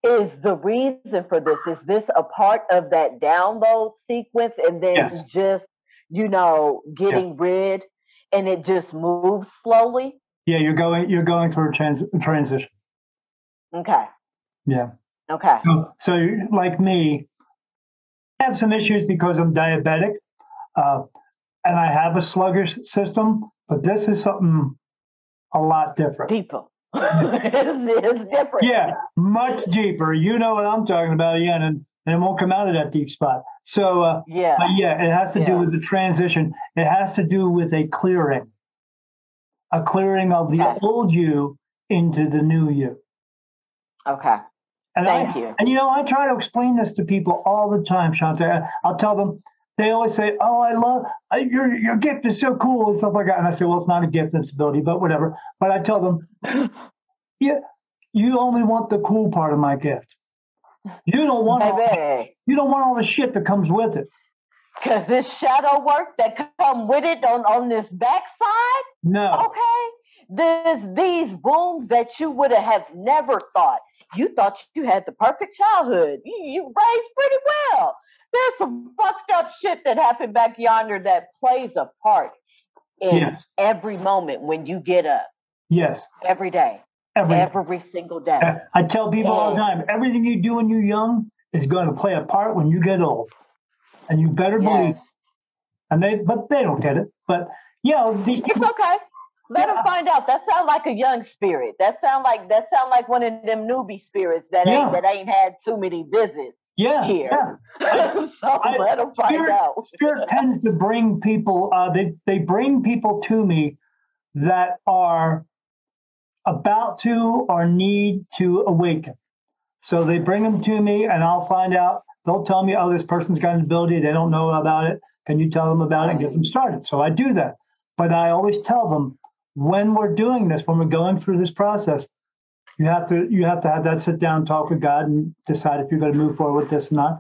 is the reason for this? Is this a part of that download sequence and then Yes. just, you know, getting rid and it just moves slowly? yeah, you're going you're going through a trans- transition. Okay. Yeah. Okay. So, so like me, I have some issues because I'm diabetic, uh, and I have a sluggish system. But this is something a lot different. Deeper. it's, it's different. Yeah, much deeper. You know what I'm talking about, again, and, and it won't come out of that deep spot. So, uh, Yeah. but yeah, it has to do with the transition. It has to do with a clearing, a clearing of the Okay. old you into the new you. Okay. And Thank I, you. And you know, I try to explain this to people all the time, Shante. I'll tell them. They always say, "Oh, I love uh, your your gift is so cool and stuff like that." And I say, "Well, it's not a gift; it's ability, but whatever." But I tell them, "Yeah, you only want the cool part of my gift. You don't want all, you don't want all the shit that comes with it. Because this shadow work that come with it on, on this backside, No, okay, this these wounds that you would have never thought. You thought you had the perfect childhood. You, you raised pretty well. There's some fucked up shit that happened back yonder that plays a part in Yes. every moment when you get up, yes, every day, every. every single day. I tell people all the time, everything you do when you're young is going to play a part when you get old, and you better believe. Yes. And they, but they don't get it. But yeah, these It's okay. Let Yeah. them find out. That sound like a young spirit. That sound like that sound like one of them newbie spirits that Yeah. ain't that ain't had too many visits. Yeah, here. yeah. so I- let them find Spirit- out. Spirit tends to bring people. Uh, they they bring people to me that are about to or need to awaken. So they bring them to me, and I'll find out. They'll tell me, "Oh, this person's got an ability. They don't know about it. Can you tell them about it and get them started?" So I do that. But I always tell them when we're doing this, when we're going through this process, you have to you have to have that sit down talk with God and decide if you're going to move forward with this or not.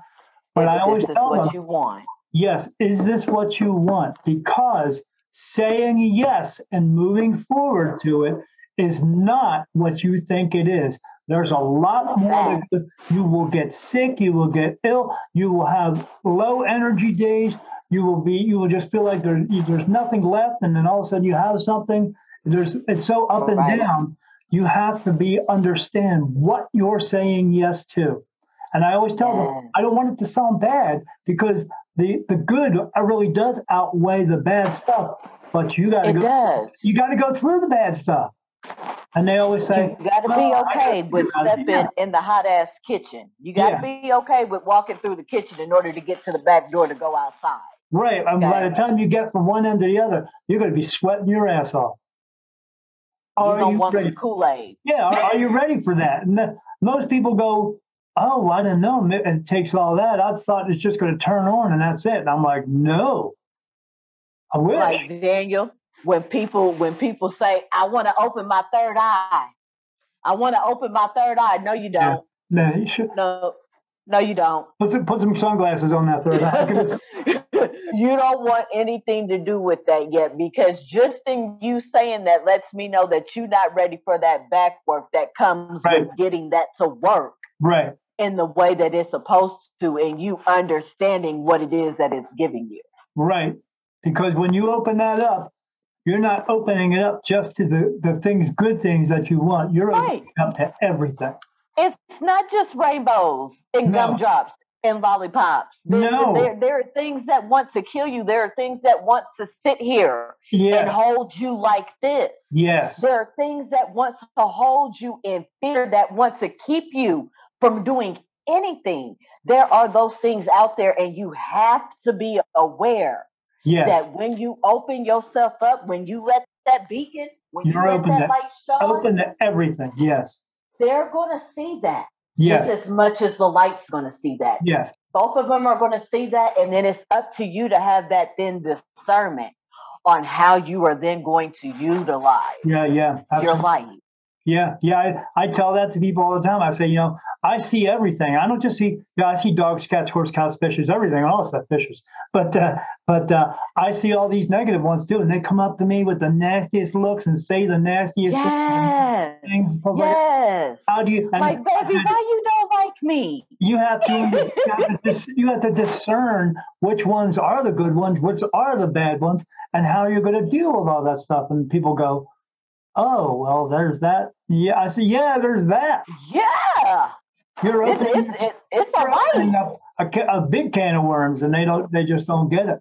But I always tell them, you want. yes, is this what you want? Because saying yes and moving forward to it is not what you think it is. There's a lot more that you will get sick, you will get ill, you will have low energy days, you will be you will just feel like there's there's nothing left and then all of a sudden you have something. There's it's so up and Right. down. You have to be understand what you're saying yes to. And I always tell them I don't want it to sound bad because the the good uh, really does outweigh the bad stuff. But you got to It go. does. You got to go through the bad stuff. And they always say, You got to be "Well, I okay with stepping yeah. in the hot ass kitchen. You got to Yeah. be okay with walking through the kitchen in order to get to the back door to go outside. right. And by the time you get from one end to the other, you're going to be sweating your ass off. You Are you want ready? Kool Aid. Yeah. Are, are you ready for that? And the, most people go, "Oh, I don't know. It takes all that. I thought it's just going to turn on and that's it." And I'm like, "No, I will." Like Daniel, when people when people say, "I want to open my third eye," I want to open my third eye. No, you don't. No, you should No, no, you don't. put some, put some sunglasses on that third eye. You don't want anything to do with that yet because just in you saying that lets me know that you're not ready for that back work that comes Right. with getting that to work right. in the way that it's supposed to and you understanding what it is that it's giving you. Right. Because when you open that up, you're not opening it up just to the, the things, good things that you want. You're Right. opening it up to everything. It's not just rainbows and No. gumdrops and lollipops. There, No. there, there are things that want to kill you. There are things that want to sit here and hold you like this. Yes. There are things that want to hold you in fear, that want to keep you from doing anything. There are those things out there, and you have to be aware Yes. that when you open yourself up, when you let that beacon, when You're you let open that to- light shine, Open to everything. Yes. they're going to see that Yes. just as much as the light's going to see that. Yes. Both of them are going to see that, and then it's up to you to have that then discernment on how you are then going to utilize Yeah. Yeah. your light. Yeah, yeah. I, I tell that to people all the time. I say, you know, I see everything. I don't just see, yeah, I see dogs, cats, horse, cows, fishes, everything, all stuff, fishes. But, uh, but uh, I see all these negative ones too, and they come up to me with the nastiest looks and say the nastiest Yes. things. I was like, Yes. How do you? Like, baby, why you don't like me? you have to, you have to, you have to discern which ones are the good ones, which are the bad ones, and how you're going to deal with all that stuff. And people go, "Oh, well, there's that." Yeah, I say, "Yeah, there's that." Yeah. You're It's, opening, it's, it's, it's a you're light. opening up a, a big can of worms, and they don't, they just don't get it.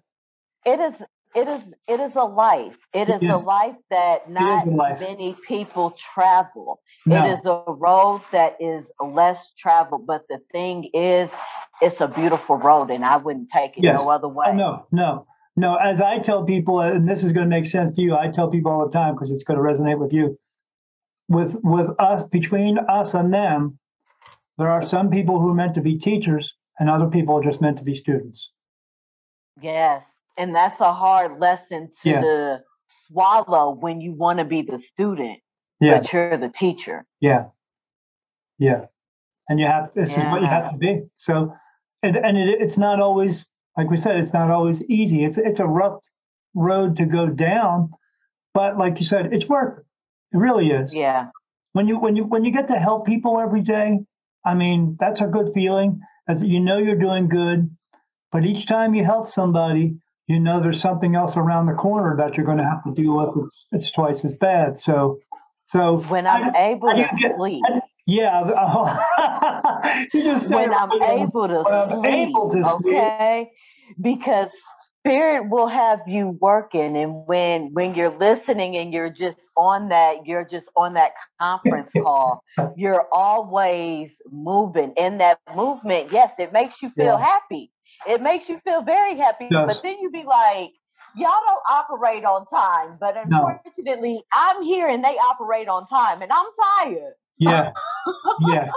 It is it is it is a life. It is It a life that not life. many people travel. No. It is a road that is less traveled, but the thing is it's a beautiful road and I wouldn't take it Yes. no other oh, way. Oh, no, no, no. As I tell people, and this is going to make sense to you, I tell people all the time because it's going to resonate with you. With with us, between us and them, there are some people who are meant to be teachers, and other people are just meant to be students. Yes. And that's a hard lesson to Yeah. the swallow when you want to be the student, Yeah, but you're the teacher. yeah, yeah. And you have this is what you have to be. So, and and it, it's not always like we said, it's not always easy. It's it's a rough road to go down, but like you said, it's worth it. It really is. Yeah. when you when you when you get to help people every day i mean that's a good feeling as you know you're doing good but each time you help somebody you know there's something else around the corner that you're going to have to deal with it's, it's twice as bad so so When I'm I- able I to get- sleep. I- yeah you just said when I'm able to When I'm able to sleep. Because spirit will have you working and when when you're listening and you're just on that you're just on that conference call you're always moving in that movement yes it makes you feel Yeah. happy it makes you feel very happy Yes. but then you be like y'all don't operate on time but No. unfortunately i'm here and they operate on time and i'm tired Yeah. yeah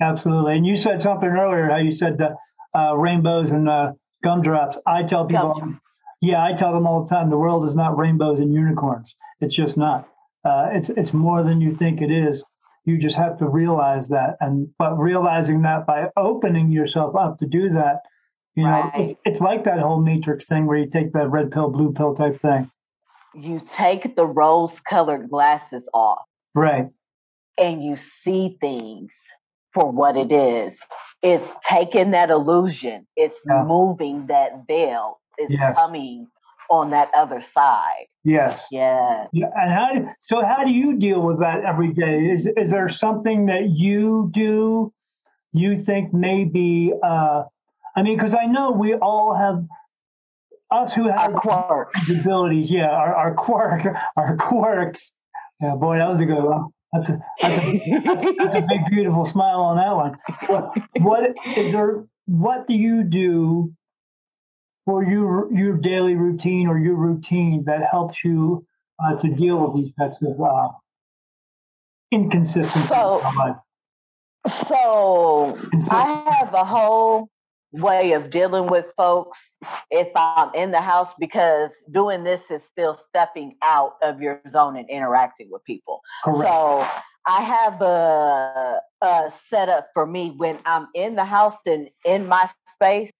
Absolutely. And you said something earlier. How you said the uh, rainbows and uh, gumdrops. I tell people. Gumdrops. Yeah, I tell them all the time. The world is not rainbows and unicorns. It's just not. Uh, it's it's more than you think it is. You just have to realize that, and but realizing that by opening yourself up to do that, you know, it's, it's like that whole matrix thing where you take the red pill, blue pill type thing. you take the rose colored glasses off Right. and you see things for what it is. It's taking that illusion, it's Yeah. moving that veil, it's Yes. coming on that other side. Yes. Yeah. Yeah, and how do, so how do you deal with that every day? Is is there something that you do you think maybe uh I mean because I know we all have us who Our have quirks. abilities, yeah, our, our quirk our quirks. Yeah, boy, that was a good one. That's a, that's a, that's a big beautiful smile on that one. What what is there what do you do for your your daily routine or your routine that helps you uh, to deal with these types of uh, inconsistencies? So- So I have a whole way of dealing with folks if I'm in the house because doing this is still stepping out of your zone and interacting with people. correct. So I have a, a setup for me when I'm in the house and in my space,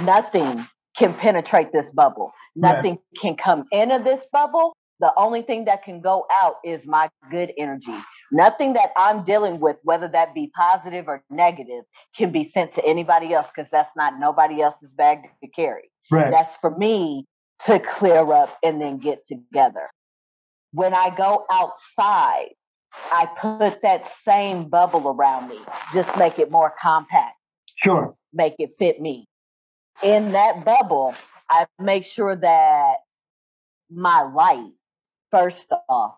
nothing can penetrate this bubble. Right. Nothing can come into this bubble. The only thing that can go out is my good energy. Nothing that I'm dealing with, whether that be positive or negative, can be sent to anybody else because that's not nobody else's bag to carry. right. That's for me to clear up and then get together. When I go outside, I put that same bubble around me, just make it more compact, Sure. make it fit me. In that bubble, I make sure that my light, first off,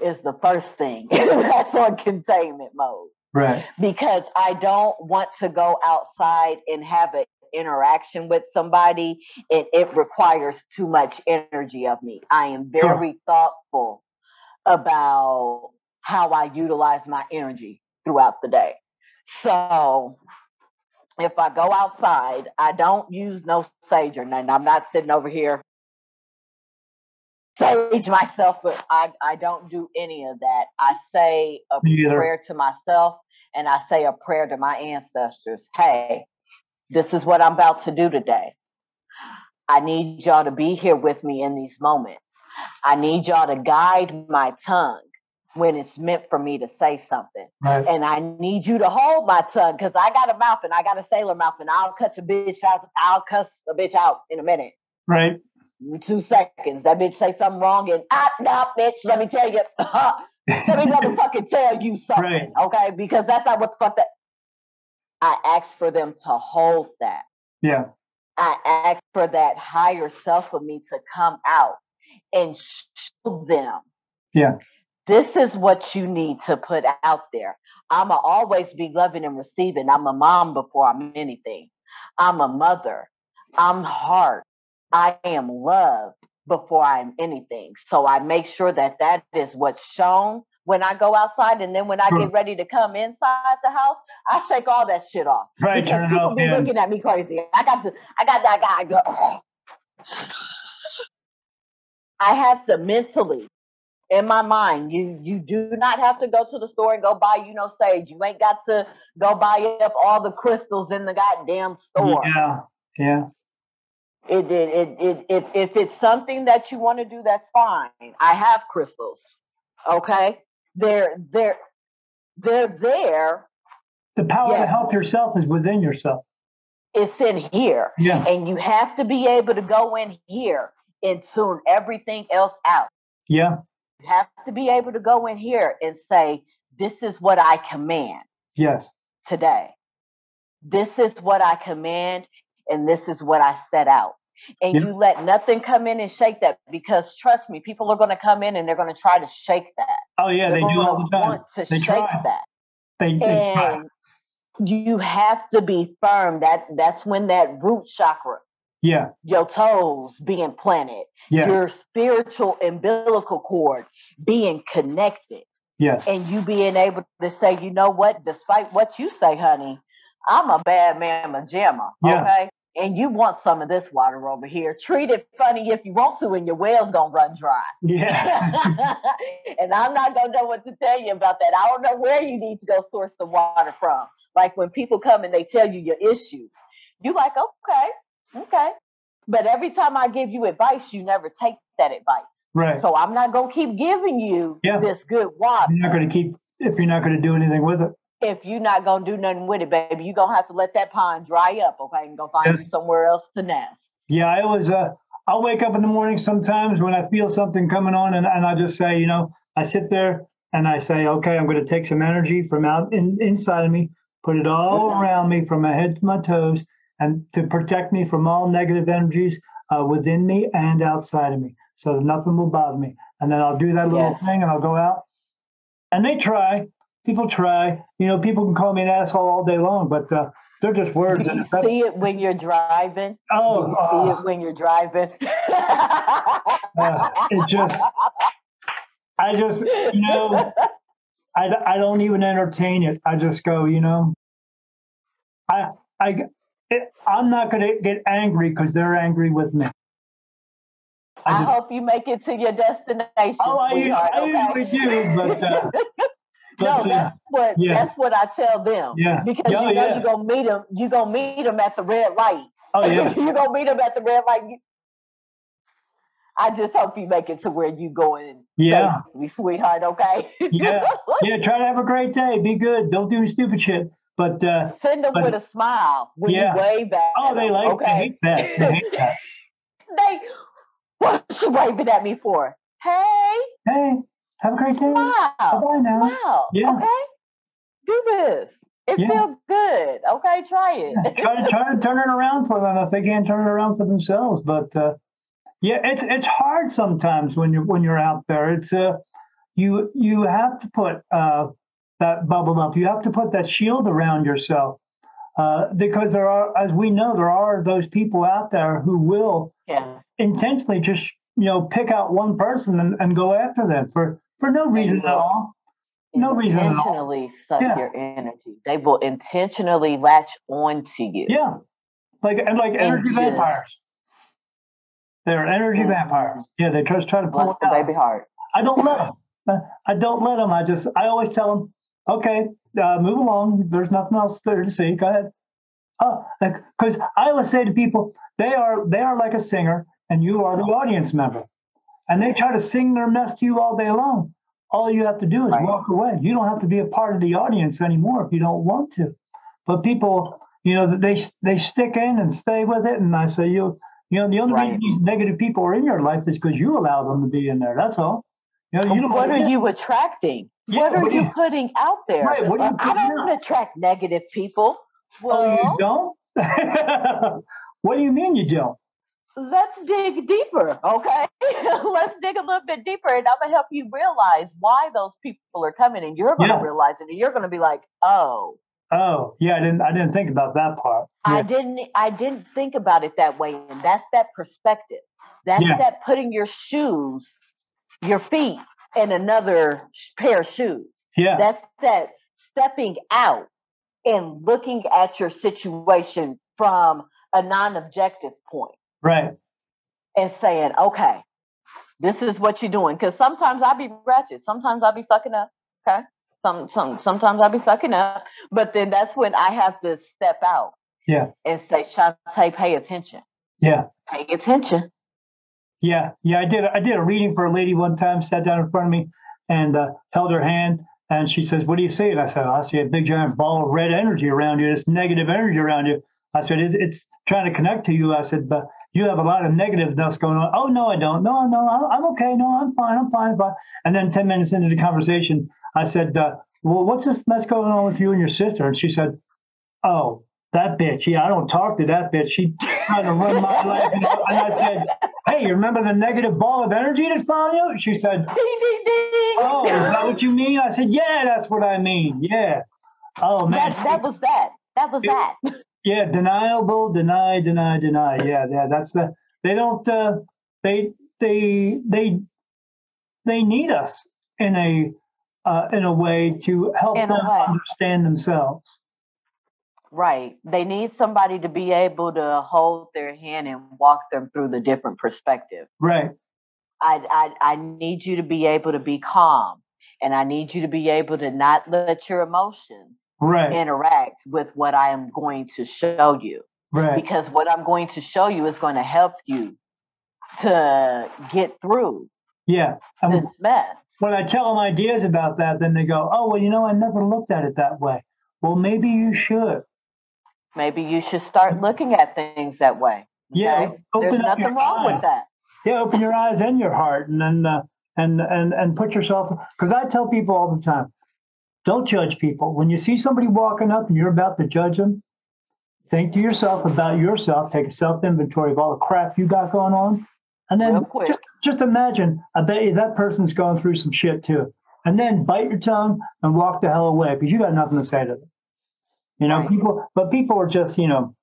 is the first thing. That's on containment mode Right. because I don't want to go outside and have an interaction with somebody and it requires too much energy of me. I am Sure. very thoughtful about how I utilize my energy throughout the day. So if I go outside, I don't use no sage or nothing. I'm not sitting over here sage myself, but I, I don't do any of that. I say a prayer to myself and I say a prayer to my ancestors. Hey, this is what I'm about to do today. I need y'all to be here with me in these moments. I need y'all to guide my tongue when it's meant for me to say something. Right. And I need you to hold my tongue because I got a mouth and I got a sailor mouth and I'll cut your bitch out. I'll cuss a bitch out in a minute. Right. Two seconds. That bitch say something wrong and ah, nah, bitch, let me tell you. let me motherfucking tell you something. Right. Okay? Because that's not what the fuck that. I ask for them to hold that. Yeah. I ask for that higher self of me to come out and show them. Yeah. This is what you need to put out there. I'ma always be loving and receiving. I'm a mom before I'm anything. I'm a mother. I'm heart. I am love before I'm anything. So I make sure that that is what's shown when I go outside, and then when I get ready to come inside the house, I shake all that shit off Right. because people be Yeah. looking at me crazy. I got to, I got that guy. Go. I have to mentally, in my mind, you you do not have to go to the store and go buy you know sage. You ain't got to go buy up all the crystals in the goddamn store. Yeah. Yeah. It, it, it, it, if, if it's something that you want to do, that's fine. I have crystals. Okay, they're they're they're there. The power to help yourself is within yourself. It's in here. Yeah. And you have to be able to go in here and tune everything else out. Yeah. You have to be able to go in here and say, This is what I command Yes. today. This is what I command, and this is what I set out. and Yeah. you let nothing come in and shake that because trust me, people are going to come in and they're going to try to shake that. Oh yeah, they They're do all the time. Want to They shake try. that. They, they try. and you have to be firm that that's when that root chakra Yeah, your toes being planted yeah, your spiritual umbilical cord being connected yeah, and you being able to say you know what despite what you say honey i'm a bad mamma jamma Yeah. okay and you want some of this water over here treat it funny if you want to and your well's gonna run dry yeah. and I'm not gonna know what to tell you about that. I don't know where you need to go source the water from. Like when people come and they tell you your issues, you're like, okay, okay. But every time I give you advice, you never take that advice. right. So I'm not gonna keep giving you Yeah. this good water You're not to keep if you're not to do anything with it. If you're not gonna do nothing with it, baby. You're gonna have to let that pond dry up, okay, and go find Yes. you somewhere else to nest. Yeah, I always uh I'll wake up in the morning sometimes when I feel something coming on and, and I just say, you know, I sit there and I say, okay, I'm gonna take some energy from out in, inside of me, put it all Mhm. around me from my head to my toes, and to protect me from all negative energies uh, within me and outside of me. So that nothing will bother me. And then I'll do that little Yes. thing and I'll go out. And they try. People try. You know, people can call me an asshole all day long, but uh, they're just words. Do you see it when you're driving? oh, Do you oh, see it when you're driving? Uh, it just, I just, you know, I, I don't even entertain it. I just go, you know, I, I, it, I'm not going to get angry because they're angry with me. I, I just, hope you make it to your destination, oh, I, sweetheart. I okay? usually do, but, uh, no, that's what yeah. that's what I tell them. yeah. Because Oh, you know you're gonna meet them. You're gonna meet them at the red light. Oh, yeah. you're gonna meet them at the red light. I just hope you make it to where you going. Yeah. safely, sweetheart. Okay. Yeah. Yeah. Try to have a great day. Be good. Don't do any stupid shit. But, uh, Send them But- with a smile when Yeah. you wave at oh, they like, they okay? hate that. They hate that. they what's she waving at me for? Hey, Hey, have a great day. wow. Bye now. Wow. Yeah. Okay. Do this. It Yeah. feels good. Okay, try it. try to try to turn it around for them if they can't turn it around for themselves. But uh, yeah, it's it's hard sometimes when you're when you're out there. It's uh, you you have to put uh, that bubble up. You have to put that shield around yourself uh, because there are, as we know, there are those people out there who will yeah. intentionally just you know pick out one person and, and go after them for for no reason at all. No reason at all. intentionally suck Yeah. your energy. They will intentionally latch on to you. Yeah, like and like energy just- vampires. They're energy Mhm. vampires. Yeah, they just try to pull it the out. baby heart. I don't let them. Uh, I don't let them. I just I always tell them, okay, uh, move along. There's nothing else there to see. Go ahead. Oh, because I always say to people, they are they are like a singer, and you are the audience member, and they try to sing their mess to you all day long. All you have to do is Right. walk away. You don't have to be a part of the audience anymore if you don't want to. But people, you know, they they stick in and stay with it, and I say, you you know, the only Right. reason these negative people are in your life is because you allow them to be in there. That's all. You know, you don't what are you attracting? Yeah, what are what you you- putting out there? Right, what are you I don't out? attract negative people. Well, Oh, you don't? what do you mean you don't? Let's dig deeper, okay? let's dig a little bit deeper, and I'm gonna help you realize why those people are coming, and you're gonna Yeah. realize it, and you're gonna be like, oh. Oh, yeah, I didn't I didn't think about that part. I didn't I didn't think about it that way. And that's that perspective. That's Yeah. that putting your shoes, your feet in another pair of shoes. Yeah. That's that stepping out and looking at your situation from a non-objective point right. and saying, okay, this is what you're doing. Because sometimes I'll be ratchet. Sometimes I'll be fucking up. Okay. Some, some, sometimes I'll be fucking up. But then that's when I have to step out Yeah. and say, Shantae, pay attention. Yeah. Pay attention. Yeah. Yeah. I did I did a reading for a lady one time, sat down in front of me and uh, held her hand and she says, What do you see? And I said, I see a big giant ball of red energy around you, this negative energy around you. I said, It's, it's trying to connect to you. I said, But you have a lot of negativeness going on. Oh, no, I don't. No, no, I'm, I'm okay. No, I'm fine. I'm fine. But and then 10 minutes into the conversation, I said, uh, Well, what's this mess going on with you and your sister? And she said, Oh, that bitch. Yeah, I don't talk to that bitch. She trying to run my life. And I said, hey, you remember the negative ball of energy that's following you? She said, Ding, ding, ding. oh, is that what you mean? I said, yeah, that's what I mean. Yeah. Oh man. that, that was that. That was Yeah. that. Yeah, deniable, deny, deny, deny. Yeah, yeah, that's the. They don't. Uh, they they they they need us in a uh, in a way to help In them understand themselves. Right. They need somebody to be able to hold their hand and walk them through the different perspective. Right. I, I I need you to be able to be calm, and I need you to be able to not let your emotions Right. interact with what I am going to show you. right. Because what I'm going to show you is going to help you to get through Yeah. And this mess. when I tell them ideas about that, then they go, "Oh, well, you know, I never looked at it that way." Well, maybe you should. Maybe you should start looking at things that way. Yeah. okay? There's Open up nothing wrong eyes. with that. Yeah, open your eyes and your heart, and then uh, and and and put yourself. Because I tell people all the time, don't judge people. When you see somebody walking up and you're about to judge them, think to yourself about yourself. Take a self inventory of all the crap you got going on, and then just, just imagine. I bet you that person's going through some shit too. And then bite your tongue and walk the hell away because you got nothing to say to them. You know, Right. people, but people are just, you know,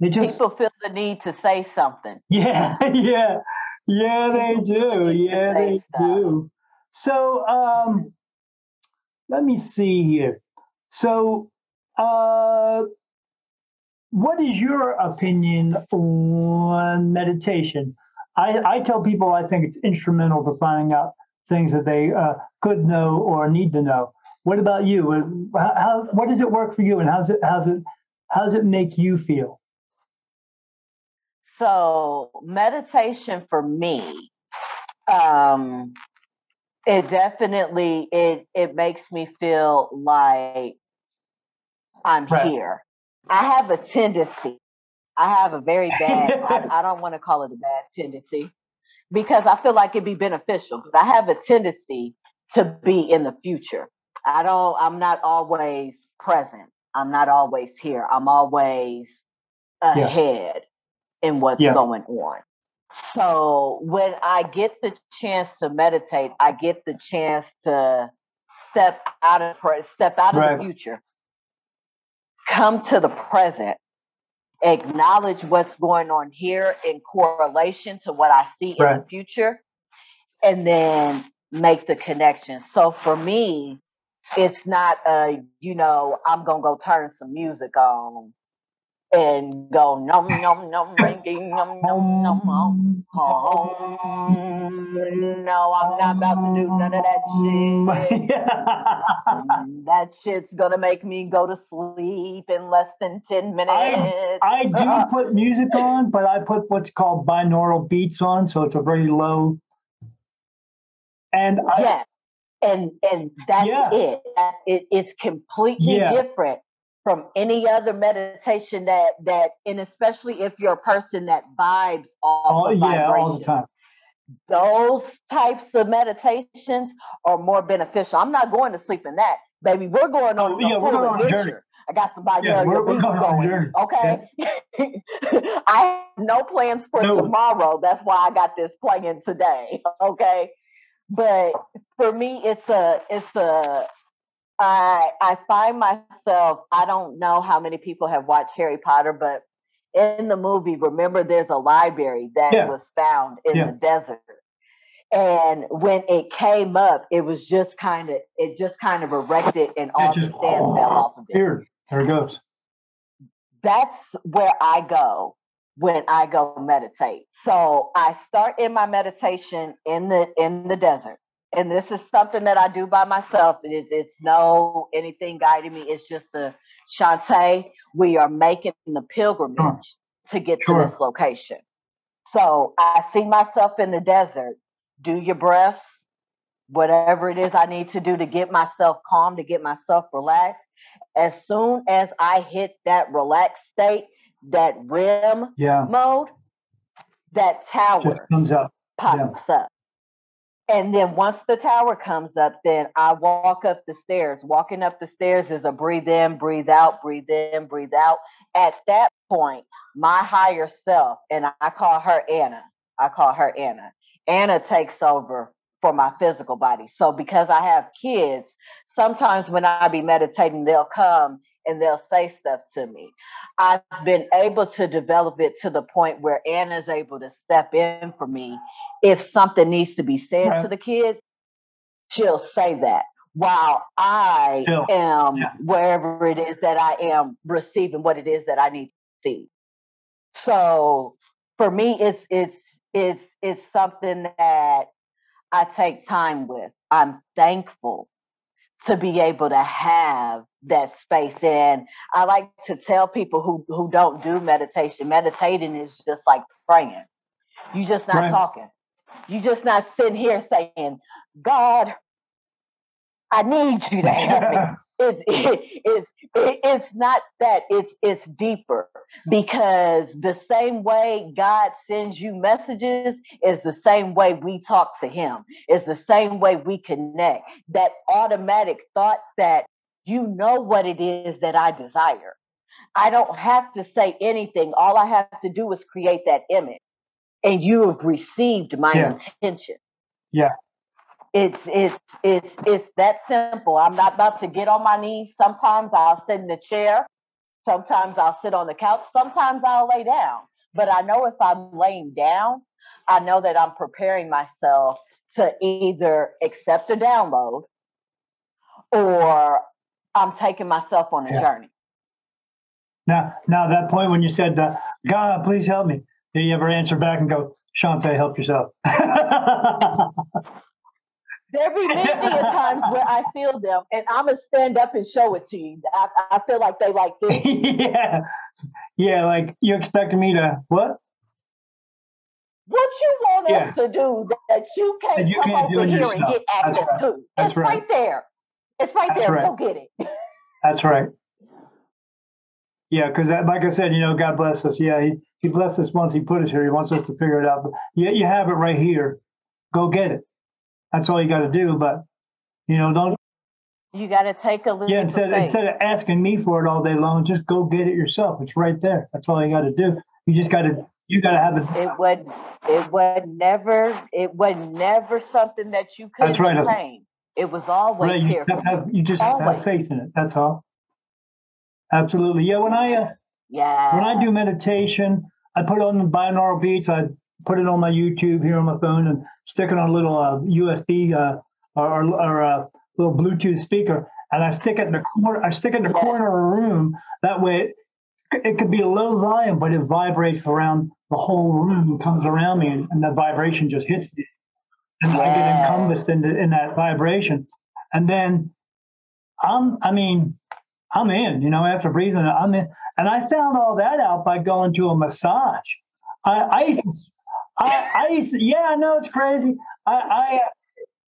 they just People feel the need to say something. yeah, yeah, yeah, they do. Yeah, they do. So, um, let me see here. So, uh, what is your opinion on meditation? I, I tell people I think it's instrumental to finding out things that they uh, could know or need to know. What about you? How, how what does it work for you, and how's it how's it how's it make you feel? So meditation for me, um, it definitely it it makes me feel like I'm Right. here. I have a tendency. I have a very bad. I, I don't want to call it a bad tendency because I feel like it'd be beneficial. But I have a tendency to be in the future. I don't. I'm not always present. I'm not always here. I'm always Yeah. ahead in what's Yeah. going on. So when I get the chance to meditate, I get the chance to step out of step out of Right. the future, come to the present, acknowledge what's going on here in correlation to what I see in the future, and then make the connection. So for me, it's not a you know I'm gonna go turn some music on and go num num num ringing num num num num home. No, I'm not about to do none of that shit. Mm, That shit's gonna make me go to sleep in less than ten minutes. I do put music on, but I put what's called binaural beats on, so it's a very low. And I, yeah, and and that's Yeah. it. That, it. It's completely Yeah. different from any other meditation that that, and especially if you're a person that vibes off oh, of yeah, all the time. those types of meditations are more beneficial. I'm not going to sleep in that, baby. We're going on Oh, a yeah, we're going adventure. journey. I got somebody Yeah, we're- we're going on a going. journey. Okay. I have no plans for No. tomorrow. That's why I got this playing today. Okay. But for me, it's a it's a I I find myself, I don't know how many people have watched Harry Potter, but in the movie, remember there's a library that Yeah. was found in Yeah. the desert. And when it came up, it was just kind of it just kind of erected and all It the just- sand fell off of it. Here, there it goes. That's where I go when I go meditate. So I start in my meditation in the in the desert. And this is something that I do by myself. It is it's no anything guiding me. It's just the Shantae, we are making the pilgrimage to get Sure. to this location. So I see myself in the desert. Do your breaths, whatever it is I need to do to get myself calm, to get myself relaxed. As soon as I hit that relaxed state, that REM Yeah, mode, that tower comes up. pops up. And then once the tower comes up, then I walk up the stairs. Walking up the stairs is a breathe in, breathe out, breathe in, breathe out. At that point, my higher self, and I call her Anna, I call her Anna. Anna takes over for my physical body. So because I have kids, sometimes when I be meditating, they'll come and they'll say stuff to me. I've been able to develop it to the point where Anna's able to step in for me. If something needs to be said Right. to the kids, she'll say that while I am yeah. wherever it is that I am receiving what it is that I need to see. So for me, it's it's it's it's something that I take time with. I'm thankful to be able to have that space. And I like to tell people who, who don't do meditation, meditating is just like praying. You're just not Right. talking. You're just not sitting here saying, God, I need you to help me. It's, it's, it's not that it's it's deeper because the same way God sends you messages is the same way we talk to him. Is the same way we connect. That automatic thought that you know what it is that I desire. I don't have to say anything. All I have to do is create that image. And you have received my Yeah. intention. Yeah. It's it's it's it's that simple. I'm not about to get on my knees. Sometimes I'll sit in the chair. Sometimes I'll sit on the couch. Sometimes I'll lay down. But I know if I'm laying down, I know that I'm preparing myself to either accept a download or I'm taking myself on a Yeah. journey. Now, now that point when you said, uh, "God, please help me," did you ever answer back and go, "Shantae, help yourself"? There be many a times where I feel them, and I'm gonna stand up and show it to you. I, I feel like they like this. yeah, yeah. Like you expecting me to what? What you want Yeah. us to do that you can't That you come can't over here yourself. and get That's access right. to? That's it's right. right. there. It's right That's there. right. Go get it. That's right. Yeah, because like I said, you know, God bless us. Yeah, he, he blessed us once. He put us here. He wants us to figure it out. But yeah, you have it right here. Go get it. That's all you got to do. But you know, don't You got to take a leap yeah. Instead faith. instead of asking me for it all day long, just go get it yourself. It's right there. That's all you got to do. You just got to you got to have it. it was it was never it was never something that you could That's right. attain. It was always Right, you here. have, for to me. have you just have have faith in it. That's all. Absolutely. Yeah. When I uh, Yeah. when I do meditation, I put on the binaural beats. I put it on my YouTube here on my phone and stick it on a little uh, USB uh, or, or, or a little Bluetooth speaker, and I stick it in the corner. I stick it in the corner of a room. That way, it, it could be a low volume, but it vibrates around the whole room, comes around me, and, and the vibration just hits me, and I get encompassed in, the, in that vibration, and then I'm. I mean. I'm in, you know, after breathing, I'm in. And I found all that out by going to a massage. I, I used to, I, I used to, yeah, I know it's crazy. I, I,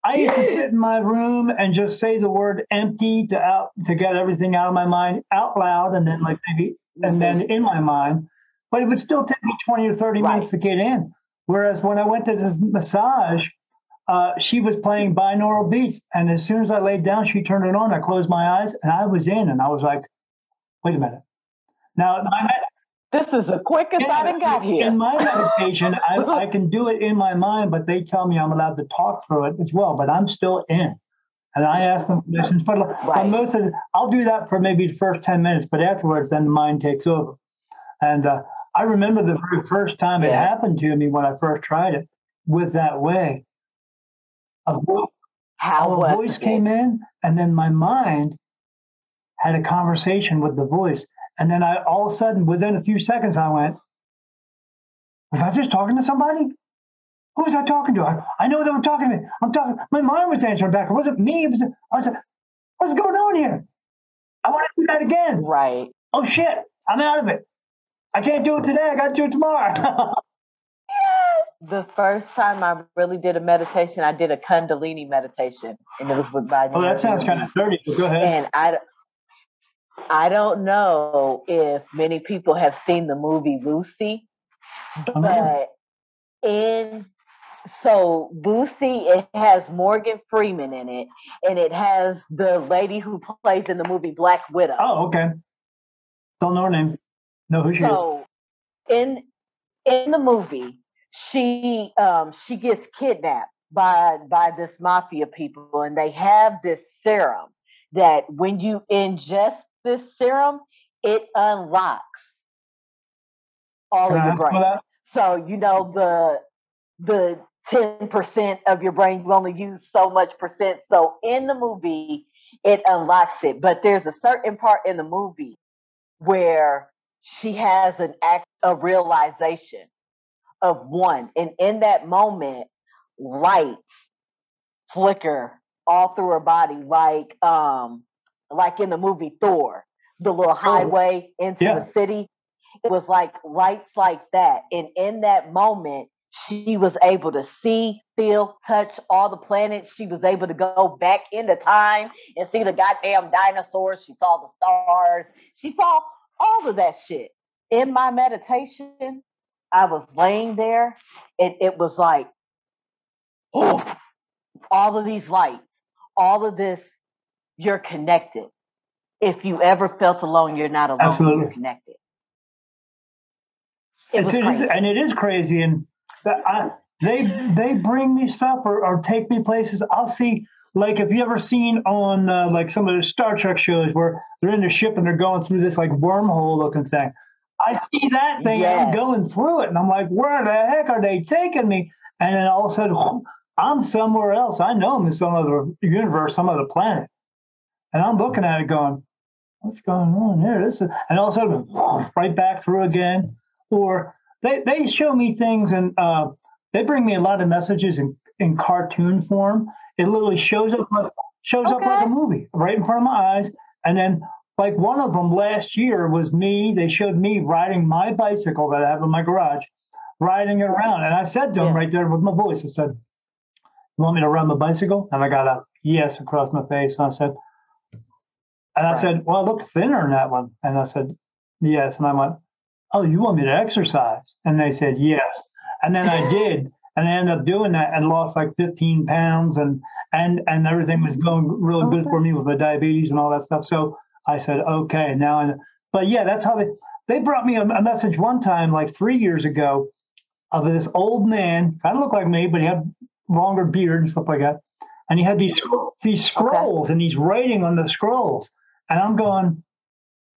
I used to sit in my room and just say the word empty to out, to get everything out of my mind out loud. And then like maybe, and then in my mind, but it would still take me 20 or 30 Right. minutes to get in. Whereas when I went to this massage, uh, she was playing binaural beats. And as soon as I laid down, she turned it on. I closed my eyes and I was in. And I was like, wait a minute. Now, my, This is the quickest I done got here. in my meditation, I, I can do it in my mind, but they tell me I'm allowed to talk through it as well. But I'm still in. And I ask them questions. But, Right. most of the, I'll do that for maybe the first 10 minutes, but afterwards, then the mind takes over. And uh, I remember the very first time it happened to me when I first tried it with that way. A, vo- How a voice it? came in, and then my mind had a conversation with the voice. And then I all of a sudden, within a few seconds, I went, Was I just talking to somebody? Who was I talking to? I, I know they were talking to me. I'm talking, my mind was answering back. It wasn't me. It was, I was like, What's going on here? I want to do that again. Right. Oh shit, I'm out of it. I can't do it today. I got to do it tomorrow. The first time I really did a meditation, I did a Kundalini meditation, and it was with my. oh, that sounds kind of dirty. Go ahead. And I, I don't know if many people have seen the movie Lucy, Uh-huh. but in so Lucy, it has Morgan Freeman in it, and it has the lady who plays in the movie Black Widow. Oh, okay. Don't know her name. Know who she is. so in in the movie, she um she gets kidnapped by by this mafia people, and they have this serum that when you ingest this serum, it unlocks all Can of your brain. So you know the the ten percent of your brain you only use so much percent. So in the movie, it unlocks it. But there's a certain part in the movie where she has an act a realization of one, and in that moment, lights flicker all through her body, like um like in the movie Thor, the little oh, highway into Yeah. the city. It was like lights like that. And in that moment, she was able to see, feel, touch all the planets. She was able to go back into time and see the goddamn dinosaurs. She saw the stars. She saw all of that shit. In my meditation, I was laying there and it was like, oh, all of these lights, all of this, you're connected. If you ever felt alone, you're not alone. Absolutely. You're connected. It It's- it and it is crazy. And I, they they bring me stuff or, or take me places. I'll see like if you ever seen on uh, like some of the Star Trek shows where they're in the ship and they're going through this like wormhole looking thing. I see that thing Yes. going through it and I'm like, where the heck are they taking me? And then all of a sudden, I'm somewhere else. I know I'm in some other universe, some other planet. And I'm looking at it going, what's going on here? This is, and all of a sudden, right back through again. Or they, they show me things and uh, they bring me a lot of messages in, in cartoon form. It literally shows up like, shows up like a movie right in front of my eyes. And then like one of them last year was me. They showed me riding my bicycle that I have in my garage, riding it around. And I said to him Yeah. right there with my voice, I said, "You want me to ride my bicycle?" And I got a yes across my face. And I said, and I Right. said, "Well, I look thinner in that one." And I said, "Yes." And I went, "Oh, you want me to exercise?" And they said, "Yes." And then I did, and I ended up doing that and lost like 15 pounds, and and and everything was going really good for me with my diabetes and all that stuff. So I said, "Okay, now." I, but yeah, that's how they they brought me a, a message one time, like three years ago, of this old man, kind of looked like me, but he had longer beard and stuff like that, and he had these these scrolls, and he's writing on the scrolls, and I'm going,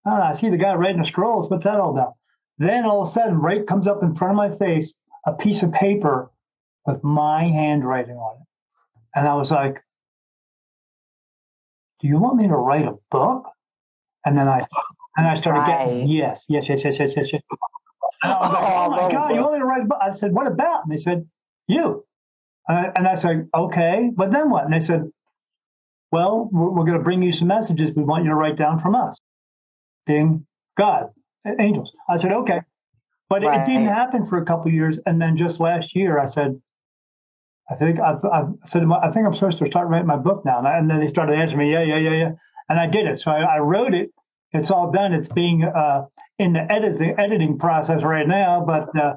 ah, I see the guy writing the scrolls. What's that all about? Then all of a sudden, right comes up in front of my face a piece of paper with my handwriting on it, and I was like, "Do you want me to write a book?" And then I and I started getting yes, yes, yes, yes, yes, yes, yes. And I was like, Oh, "Oh my god, you want me to write a book?" I said, "What about?" And they said, "You." And I, and I said, "Okay, but then what?" And they said, "Well, we're, we're going to bring you some messages. We want you to write down from us, being God, angels." I said, "Okay," but it, it didn't happen for a couple of years. And then just last year, I said, "I think I've, I've said I think I'm supposed to start writing my book now." And, I- and then they started answering me, "Yeah, yeah, yeah, yeah," and I did it. So I, I wrote it. It's all done. It's being uh, in the editing editing process right now, but uh,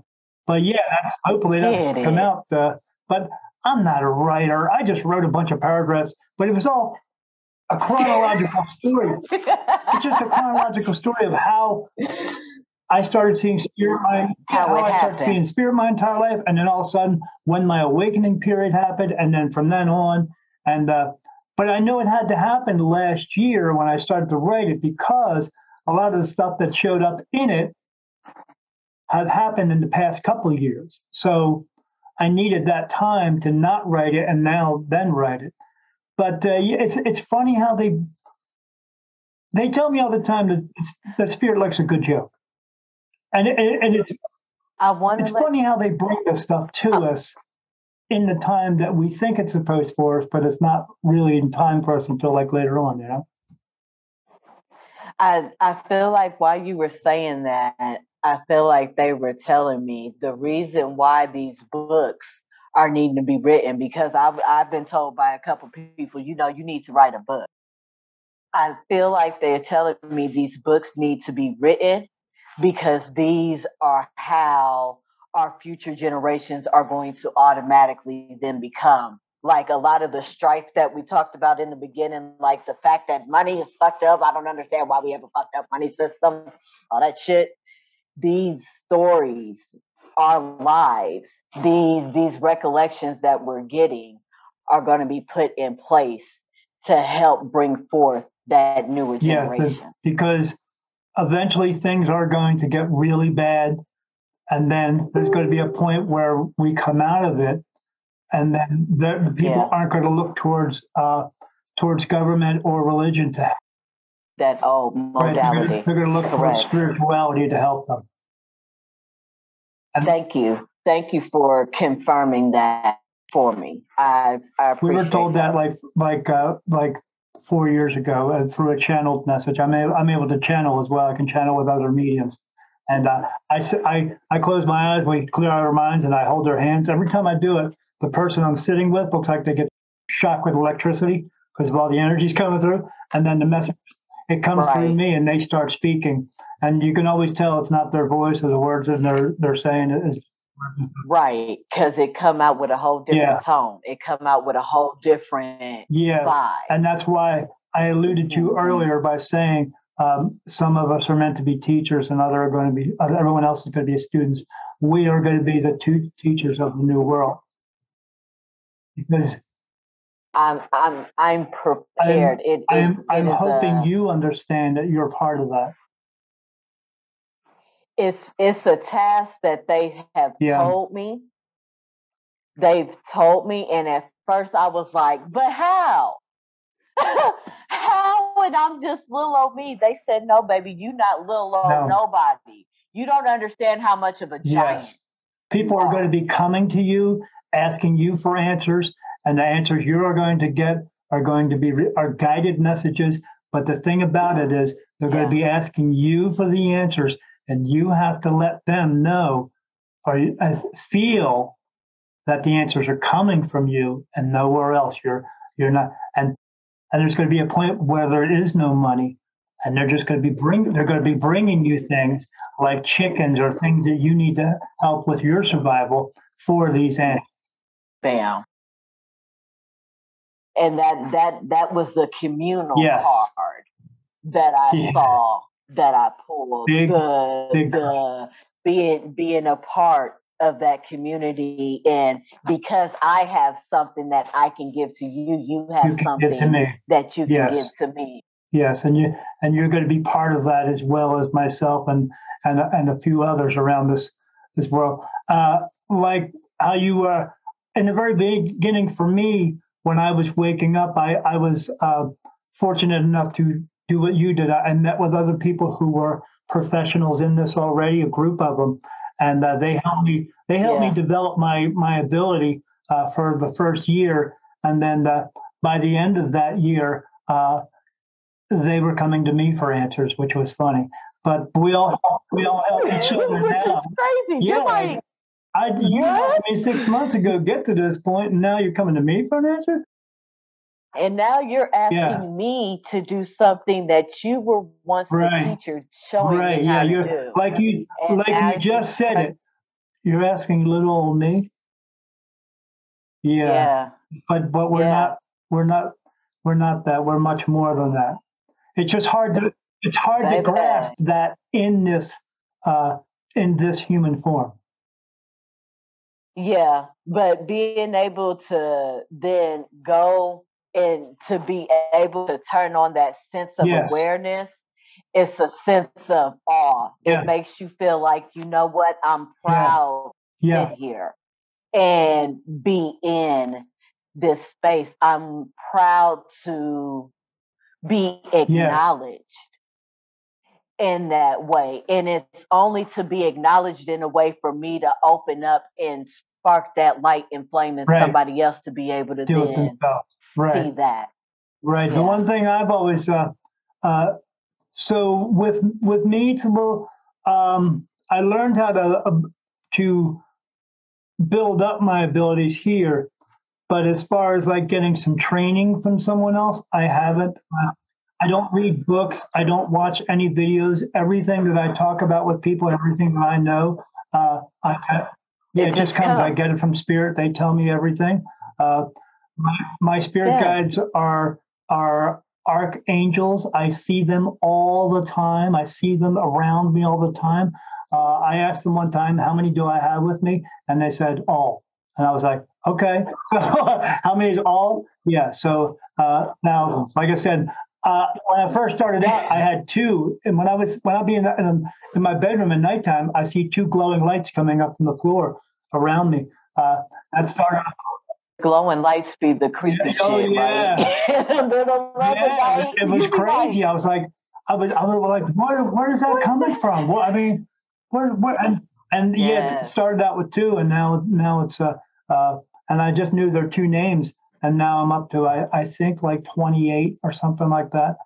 but yeah, hopefully gonna come out. Uh, but I'm not a writer. I just wrote a bunch of paragraphs, but it was all a chronological story. It's just a chronological story of how I started seeing spirit my How how I started seeing spirit my entire life, and then all of a sudden when my awakening period happened, and then from then on, and uh, but I know it had to happen last year when I started to write it because a lot of the stuff that showed up in it had happened in the past couple of years. So I needed that time to not write it and now then write it. But uh, it's it's funny how they they tell me all the time that that spirit likes a good joke, and it, and it's it's let funny how they bring this stuff to us in the time that we think it's supposed for us, but it's not really in time for us until like later on, you know. I I feel like while you were saying that, I feel like they were telling me the reason why these books are needing to be written because I've I've been told by a couple people, you know, you need to write a book. I feel like they're telling me these books need to be written because these are how our future generations are going to automatically then become. Like a lot of the strife that we talked about in the beginning, like the fact that money is fucked up. I don't understand why we have a fucked up money system, all that shit. These stories, our lives, these these recollections that we're getting are going to be put in place to help bring forth that newer Yeah, generation. because eventually things are going to get really bad. And then there's going to be a point where we come out of it. And then the, the people Yeah. aren't going to look towards, uh, towards government or religion to that old Right? They're modality. Going to look Correct. spirituality to help them. And- Thank you. Thank you for confirming that for me. I I We were told that like, like, uh, like four years ago uh, through a channeled message. I'm able, I'm able to channel as well. I can channel with other mediums. And uh, I close my eyes, we clear our minds, and I hold their hands. Every time I do it, the person I'm sitting with looks like they get shocked with electricity because of all the energies coming through. And then the message, it comes through me, and they start speaking. And you can always tell it's not their voice or the words that they're they're saying. Is right because it come out with a whole different Yeah. tone. It come out with a whole different yes, vibe. and that's why I alluded to Mhm. earlier by saying um, some of us are meant to be teachers, and other are going to be uh, everyone else is going to be students. We are going to be the two teachers of the new world because I'm I'm I'm prepared. it, it, I'm it I'm hoping a- you understand that you're part of that. it's it's a task that they have Yeah. told me. They've told me, and at first I was like, "But how? how?" And I'm just little old me. They said, "No, baby, you not little old No. nobody. You don't understand how much of a giant." Yes. People are. going to be coming to you, asking you for answers, and the answers you are going to get are going to be re- are guided messages. But the thing about it is, they're going to be asking you for the answers, and you have to let them know or uh, feel that the answers are coming from you and nowhere else. You're you're not, and and there's going to be a point where there is no money, and they're just going to be bring they're going to be bringing you things like chickens or things that you need to help with your survival for these animals. Bam. And that that that was the communal Yes. card that I Yeah. saw that I pulled. Big- the big the being being a part of that community and because I have something that I can give to you, you have You something get to me. that you can Yes. give to me. Yes, and you and you're going to be part of that as well as myself and and and a few others around this this world. Uh, like how you were in the very beginning for me when I was waking up, I I was uh, fortunate enough to do what you did. I met with other people who were professionals in this already, a group of them, and uh, they helped me. They helped Yeah. me develop my my ability uh, for the first year, and then uh, by the end of that year. Uh, they were coming to me for answers, which was funny. But we all we all help each other Which is crazy. Yeah, You're like, I you helped me six months ago get to this point, and now you're coming to me for an answer. and now you're asking Yeah. me to do something that you were once Right. a teacher showing right? me how Yeah, to you're do. like you And like you just said it. You're asking little old me. Yeah, yeah. but but we're not we're not we're not that. We're much more than that. It's just hard to it's hard to grasp that in this uh in this human form. Yeah, but being able to then go and to be able to turn on that sense of Yes. awareness, it's a sense of awe. Yeah. It makes you feel like, you know what, I'm Yeah. proud Yeah, in here and be in this space. I'm proud to be acknowledged in that way. And it's only to be acknowledged in a way for me to open up and spark that light and flame in Right. somebody else to be able to do it then themselves. Right. see that. Right. The one thing I've always uh, uh, so with with me, it's a little. Um, I learned how to uh, to build up my abilities here, but as far as like getting some training from someone else, I haven't. I don't read books. I don't watch any videos. Everything that I talk about with people, everything that I know, uh, I Yeah, It just comes. I get it from spirit. They tell me everything. Uh, my, my spirit guides are are archangels. I see them all the time. I see them around me all the time. Uh, I asked them one time, "How many do I have with me?" And they said, "All." And I was like, "Okay." So how many is all? Yeah. So uh, now, like I said, uh, when I first started out, I had two, and when I was when I'd be in, in, in my bedroom at nighttime, I see two glowing lights coming up from the floor around me. Uh, that started. Glowing lights be the creepy Oh, shit, yeah. right? Yeah, it was, it was you be like, crazy. I was like, I was, I was like, where, where is that coming from? Well, I mean, where, where, and, and yeah, it started out with two, and now, now it's, uh, uh, and I just knew their two names, and now I'm up to, I, I think like 28 or something like that.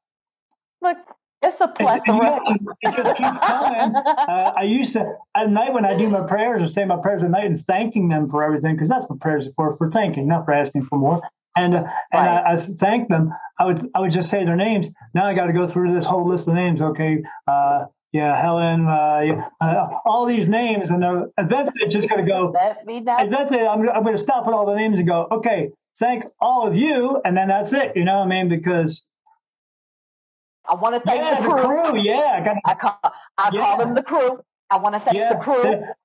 Look, it's a plethora. yeah, it just keeps coming. Uh, I used to at night when I do my prayers or say my prayers at night and thanking them for everything because that's what prayers are for for thanking, not for asking for more. And uh, and Right. I, I thank them. I would I would just say their names. Now I got to go through this whole list of names. Okay, uh, yeah, Helen, uh, yeah, uh, all these names, and uh, eventually it's just going to go. Let me know. Eventually I'm I'm going to stop at all the names and go. Okay, thank all of you, and then that's it. You know what I mean? Because I want to thank yeah, the the crew. crew. Yeah, I got. I call I Yeah. call them the crew. I want to thank Yeah, the crew. they're,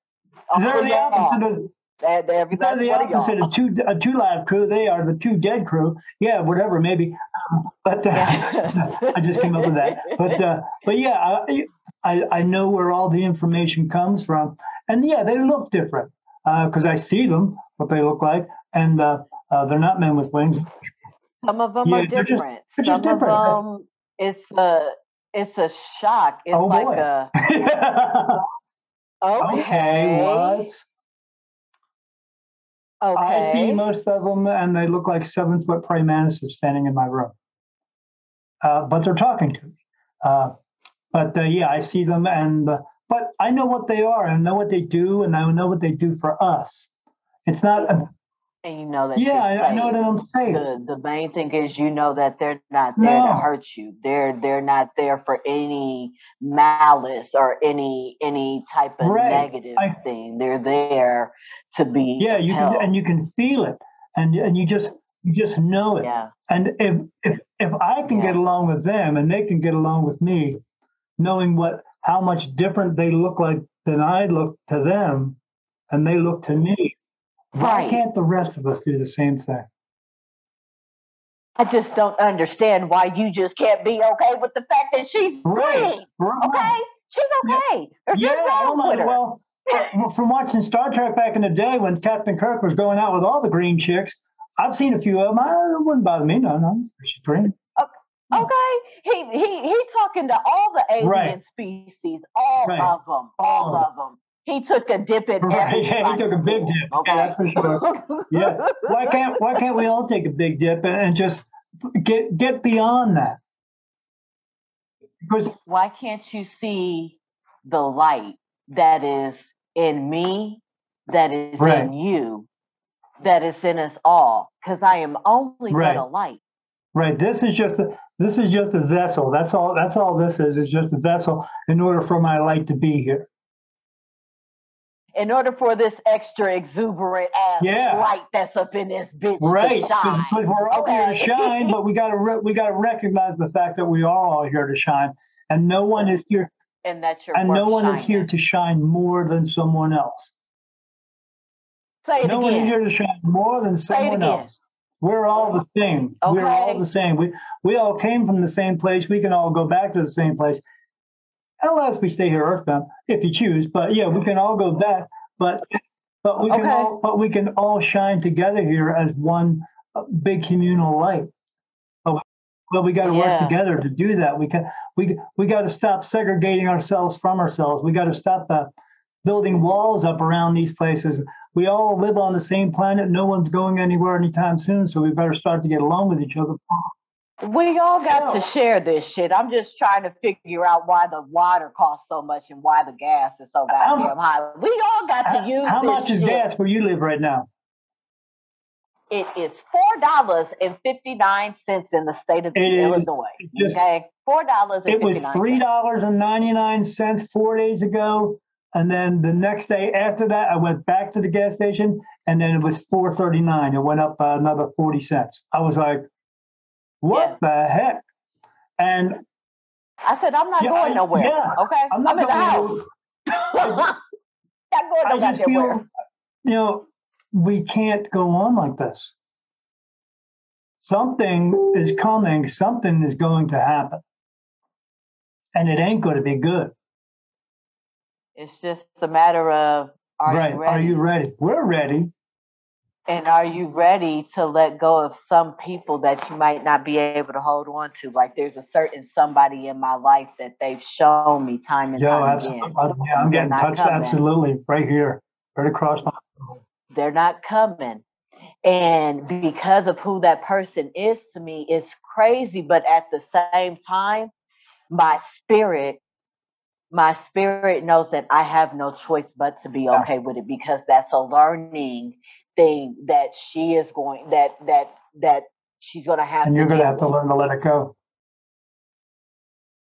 they're the opposite of They're, they're They're the opposite of two a two live crew. They are the two dead crew. Yeah, whatever, maybe. Um, But uh, I just came up with that. But uh, but yeah, I, I I know where all the information comes from, and yeah, they look different because I see them what they look like, and uh, uh, they're not men with wings. Some of them Yeah, are just- different. they're Some different. of them, it's a it's a shock. It's Oh, like boy. a okay, okay, what? Okay. I see most of them, and they look like seven foot praying mantises standing in my room. Uh, but they're talking to me. Uh, but uh, yeah, I see them, and uh, but I know what they are, and know what they do, and I know what they do for us. It's not. And you know that yeah, I, I know that I'm safe. the the main thing is you know that they're not there No. to hurt you. They're they're not there for any malice or any any type of Right. negative I- thing. They're there to be Yeah, you can, and you can feel it, and and you just you just know it. yeah. And if if if I can get along with them and they can get along with me, knowing what how much different they look like than I look to them, and they look to me, why Right. can't the rest of us do the same thing? I just don't understand why you just can't be okay with the fact that she's Right. free. Right. Okay, she's okay. There's Yeah, nothing wrong with her. Well, from watching Star Trek back in the day when Captain Kirk was going out with all the green chicks, I've seen a few of them. I, it wouldn't bother me. No, no, she's green. Okay, he he he talking to all the alien Right. species, all Right. of them, all All of them. He took a dip in Right, yeah, he took a big dip. Yeah, Okay, that's for sure. Yeah. Why can't Why can't we all take a big dip and, and just get get beyond that? Because Why can't you see the light that is in me, that is Right. in you, that is in us all? Because I am only Right. but a light. right, this is just a this is just a vessel. That's all. That's all this is. Is just a vessel in order for my light to be here. In order for this extra exuberant ass Yeah. light that's up in this bitch Right, to shine. because we're all here to shine, but we got to re- we got to recognize the fact that we are all here to shine, and no one is here, and that you're and no one is here to shine more than someone else. Say it no one is here to shine more than someone again. else. We're all the same. We're all the same. We we all came from the same place. We can all go back to the same place, unless we stay here earthbound, if you choose. But yeah, we can all go back. But but we can Okay. all but we can all shine together here as one uh, big communal light. But, but we got to Yeah. work together to do that. We can we we got to stop segregating ourselves from ourselves. We got to stop uh, building walls up around these places. We all live on the same planet. No one's going anywhere anytime soon. So we better start to get along with each other. We all got to share this shit. I'm just trying to figure out why the water costs so much and why the gas is so goddamn high. We all got to use how much is shit. gas where you live right now? It is four dollars and fifty nine cents in the state of It is Illinois. just- okay, four dollars It was three dollars and ninety nine cents four days ago. And then the next day after that, I went back to the gas station and then it was 439. It went up another 40 cents. I was like, what the heck? And I said, I'm not Yeah, going I- nowhere. yeah. Okay. I'm I'm, in the house. not going I just where. feel, you know, we can't go on like this. Something is coming, something is going to happen. And it ain't going to be good. It's just a matter of are right. you ready? Are you ready? We're ready. And are you ready to let go of some people that you might not be able to hold on to? Like there's a certain somebody in my life that they've shown me time and Yo, time again. Yeah, I'm getting touched coming. absolutely right here, right across my. They're not coming. And because of who that person is to me, it's crazy. But at the same time, my spirit, my spirit knows that I have no choice but to be okay with it because that's a learning thing that she is going that that that she's gonna have And you're going to have to learn to let it go.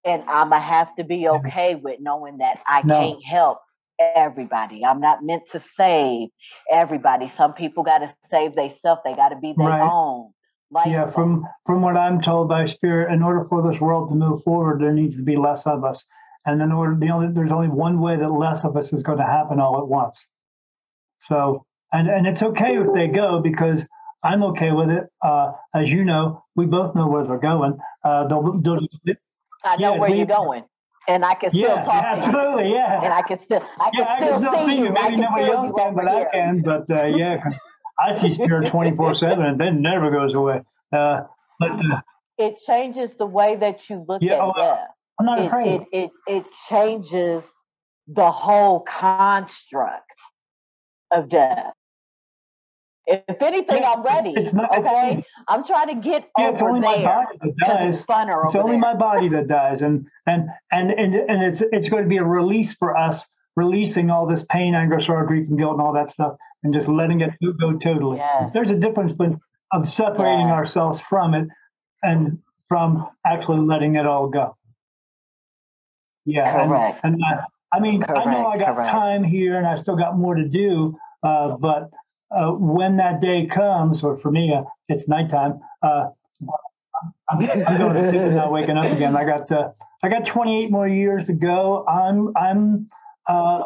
and I'm gonna have to be okay with knowing that I No. can't help everybody. I'm not meant to save everybody. Some people got to save themselves. They got to be their Right. own. Life Yeah, from from what I'm told by Spirit, in order for this world to move forward, there needs to be less of us. And in order, the only there's only one way that less of us is going to happen all at once. So, and and it's okay if they go because I'm okay with it. Uh, as you know, we both know where they're going. Uh, they'll, they'll, I know yes, where you're going, and I can still yeah, talk to you, absolutely, yeah. and I can still, I can Yeah, I still, can still see you. I Maybe can nobody else you can, but I can. But uh, yeah, I see Spirit 24 7 and that never goes away. Uh, but uh, It changes the way that you look Yeah, at oh, death. I'm not It, afraid. it it it changes the whole construct of death. If anything, Yeah, I'm ready. It's not. okay, I'm trying to get Yeah, it's over only my body that dies. it's funner It's only there. my body that dies, and and and and and it's it's going to be a release for us, releasing all this pain, anger, sorrow, grief, and guilt, and all that stuff, and just letting it go totally. Yes. There's a difference between of separating Yeah. ourselves from it, and from actually letting it all go. Yeah, Correct. And, uh, I mean, I know I got correct. time here, and I still got more to do. Uh, but uh, when that day comes, or for me, uh, it's nighttime. Uh, I'm, I'm going to sleep now, waking up again. I got uh, I got 28 more years to go. I'm I'm uh,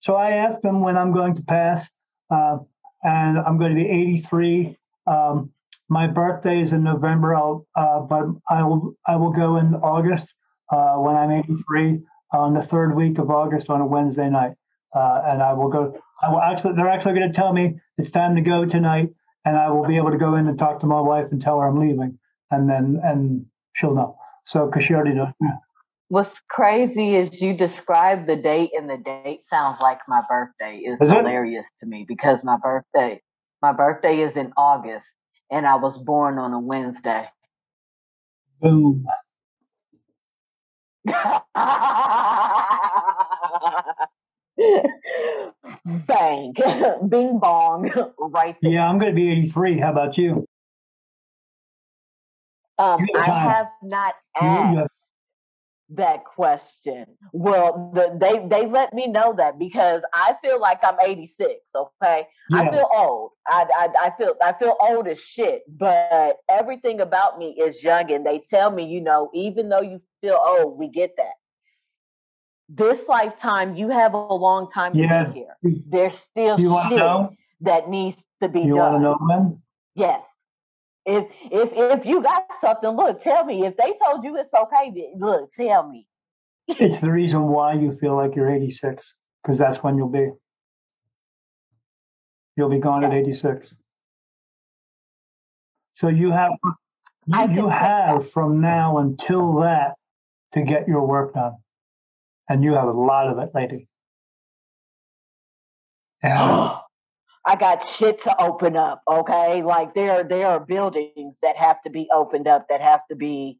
so I asked them when I'm going to pass, and I'm going to be 83. Um, my birthday is in November. I'll but I will I will go in August when I'm 83 on the third week of August on a Wednesday night, and I will go. I will actually they're actually going to tell me it's time to go tonight, and I will be able to go in and talk to my wife and tell her I'm leaving, and then and she'll know. So because she already knows. What's crazy is you describe the date, and the date sounds like my birthday. Is Is it? hilarious to me because my birthday, my birthday is in August, and I was born on a Wednesday. Boom. Bang, bing bong, right there. Yeah, I'm going to be 83. How about you? Um, I have not asked have- that question. Well, the, they they let me know that because I feel like I'm 86. Okay, I feel old. I, I I feel I feel old as shit. But everything about me is young, and they tell me, you know, even though you feel old, we get that. This lifetime, you have a long time to Yeah. be here. There's still You shit that needs to be You want to done. know when? Yes. If if if you got something, look, tell me. If they told you it's okay, look, tell me. It's the reason why you feel like you're 86, because that's when you'll be. You'll be gone at 86. So you have you, you have from now until that to get your work done, and you have a lot of it, lady. Yeah. I got shit to open up, okay? Like there there are buildings that have to be opened up, that have to be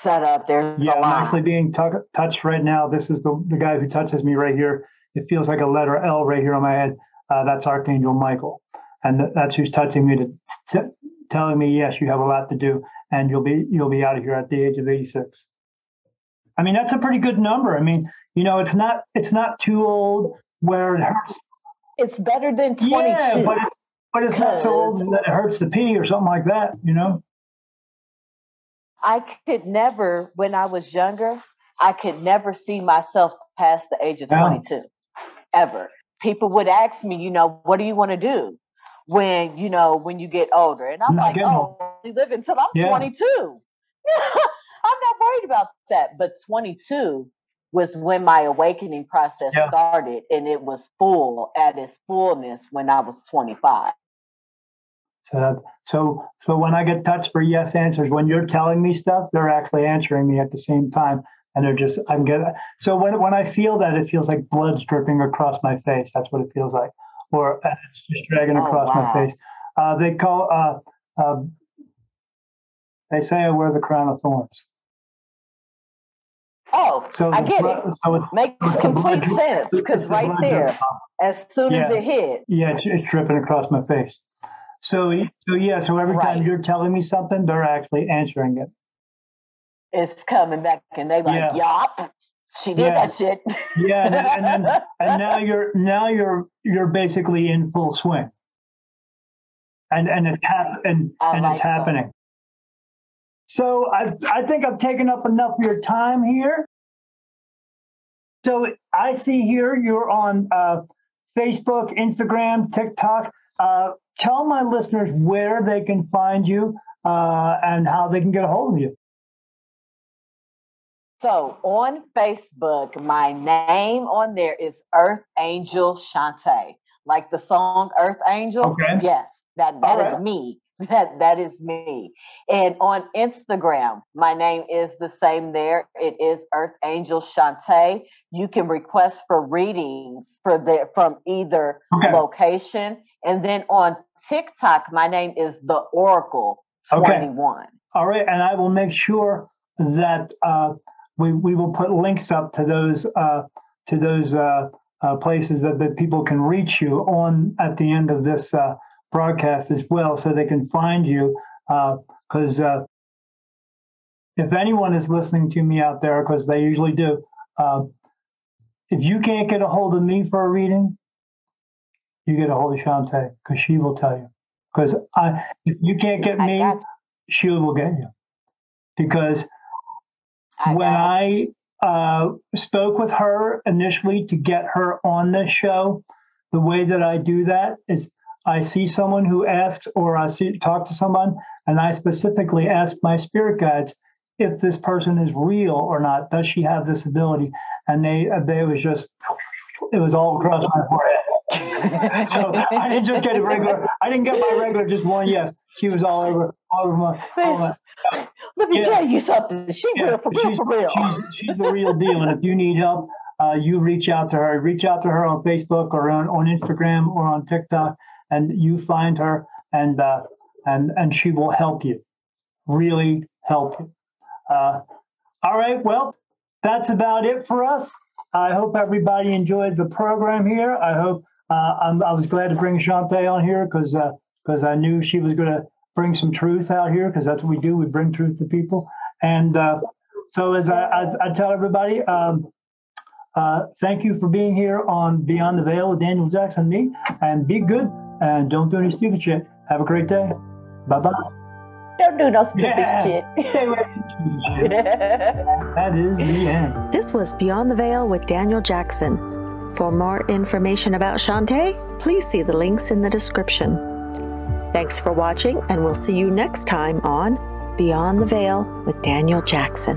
set up. There's Yeah, I'm actually being tu- touched right now. This is the, the guy who touches me right here. It feels like a letter L right here on my head. Uh, that's Archangel Michael. And th- that's who's touching me to t- telling me, yes, you have a lot to do and you'll be, you'll be out of here at the age of 86. I mean, that's a pretty good number. I mean, you know, it's not it's not too old where it hurts. It's better than 22. Yeah, but it's but it's not so old that it hurts to pee or something like that. You know. I could never, when I was younger, I could never see myself past the age of Yeah. 22, ever. People would ask me, you know, what do you want to do when, you know, when you get older? And I'm Not like, oh, I live until I'm Yeah. 22. Not worried about that. But 22 was when my awakening process Yeah. started, and it was full at its fullness when I was 25. So that so so when I get touched for yes answers, when you're telling me stuff, they're actually answering me at the same time, and they're just I'm getting. So when when I feel that, it feels like blood's dripping across my face. That's what it feels like, or it's just dragging Oh, across wow. my face. Uh, they call. Uh, uh, they say I wear the crown of thorns. So I get it. So Makes so it's the complete blood- sense because right there, as soon as it hit, Yeah, it's, it's dripping across my face. So so yeah. So every time you're telling me something, they're actually answering it. it's coming back and they like, Yeah. yup, she did Yeah. that shit. Yeah, and then, and then and now you're now you're you're basically in full swing. And and it's hap- and, I and like it's that. happening. So I I think I've taken up enough of your time here. So I see here you're on uh, Facebook, Instagram, TikTok. Uh, tell my listeners where they can find you uh, and how they can get a hold of you. So on Facebook, my name on there is Earth Angel Shantae, like the song Earth Angel. Okay. Yes, that that is right. me. That that is me. And on Instagram, my name is the same there. It is Earth Angel Shantae. You can request for readings for the from either Okay. location. And then on TikTok, my name is the Oracle Okay. 21. All right, and I will make sure that uh, we we will put links up to those uh, to those uh, uh, places that, that people can reach you on at the end of this uh, broadcast as well, so they can find you. Because uh, if anyone is listening to me out there, because they usually do, uh, if you can't get a hold of me for a reading, you get a hold of Shantae because she will tell you. Because if you can't get me, she will get you because I when I uh, spoke with her initially to get her on this show, the way that I do that is I see someone who asks, or I see talk to someone, and I specifically ask my spirit guides if this person is real or not. Does she have this ability? And they they was just it was all across my forehead. so I didn't just get a regular. I didn't get my regular just one yes. She was all over all over my. All my Let me Yeah. tell you something. She yeah, real for real she's, for real. she's she's the real deal. And if you need help, uh, you reach out to her. Reach out to her on Facebook or on, on Instagram or on TikTok, and you find her, and uh, and and she will help you. Really help you. Uh, all right. Well, that's about it for us. I hope everybody enjoyed the program here. I hope uh, I was glad to bring Shantae on here because because I knew she was going to bring some truth out here because that's what we do. We bring truth to people. And uh, so as I, I, I tell everybody, um, uh, thank you for being here on Beyond the Veil with Daniel Jackson and me. And be good and don't do any stupid shit. Have a great day. Bye bye. Don't do no stupid Yeah. shit. Stay away from stupid shit. That is the end. This was Beyond the Veil with Daniel Jackson. For more information about Shantae, please see the links in the description. Thanks for watching, and we'll see you next time on Beyond the Veil with Daniel Jackson.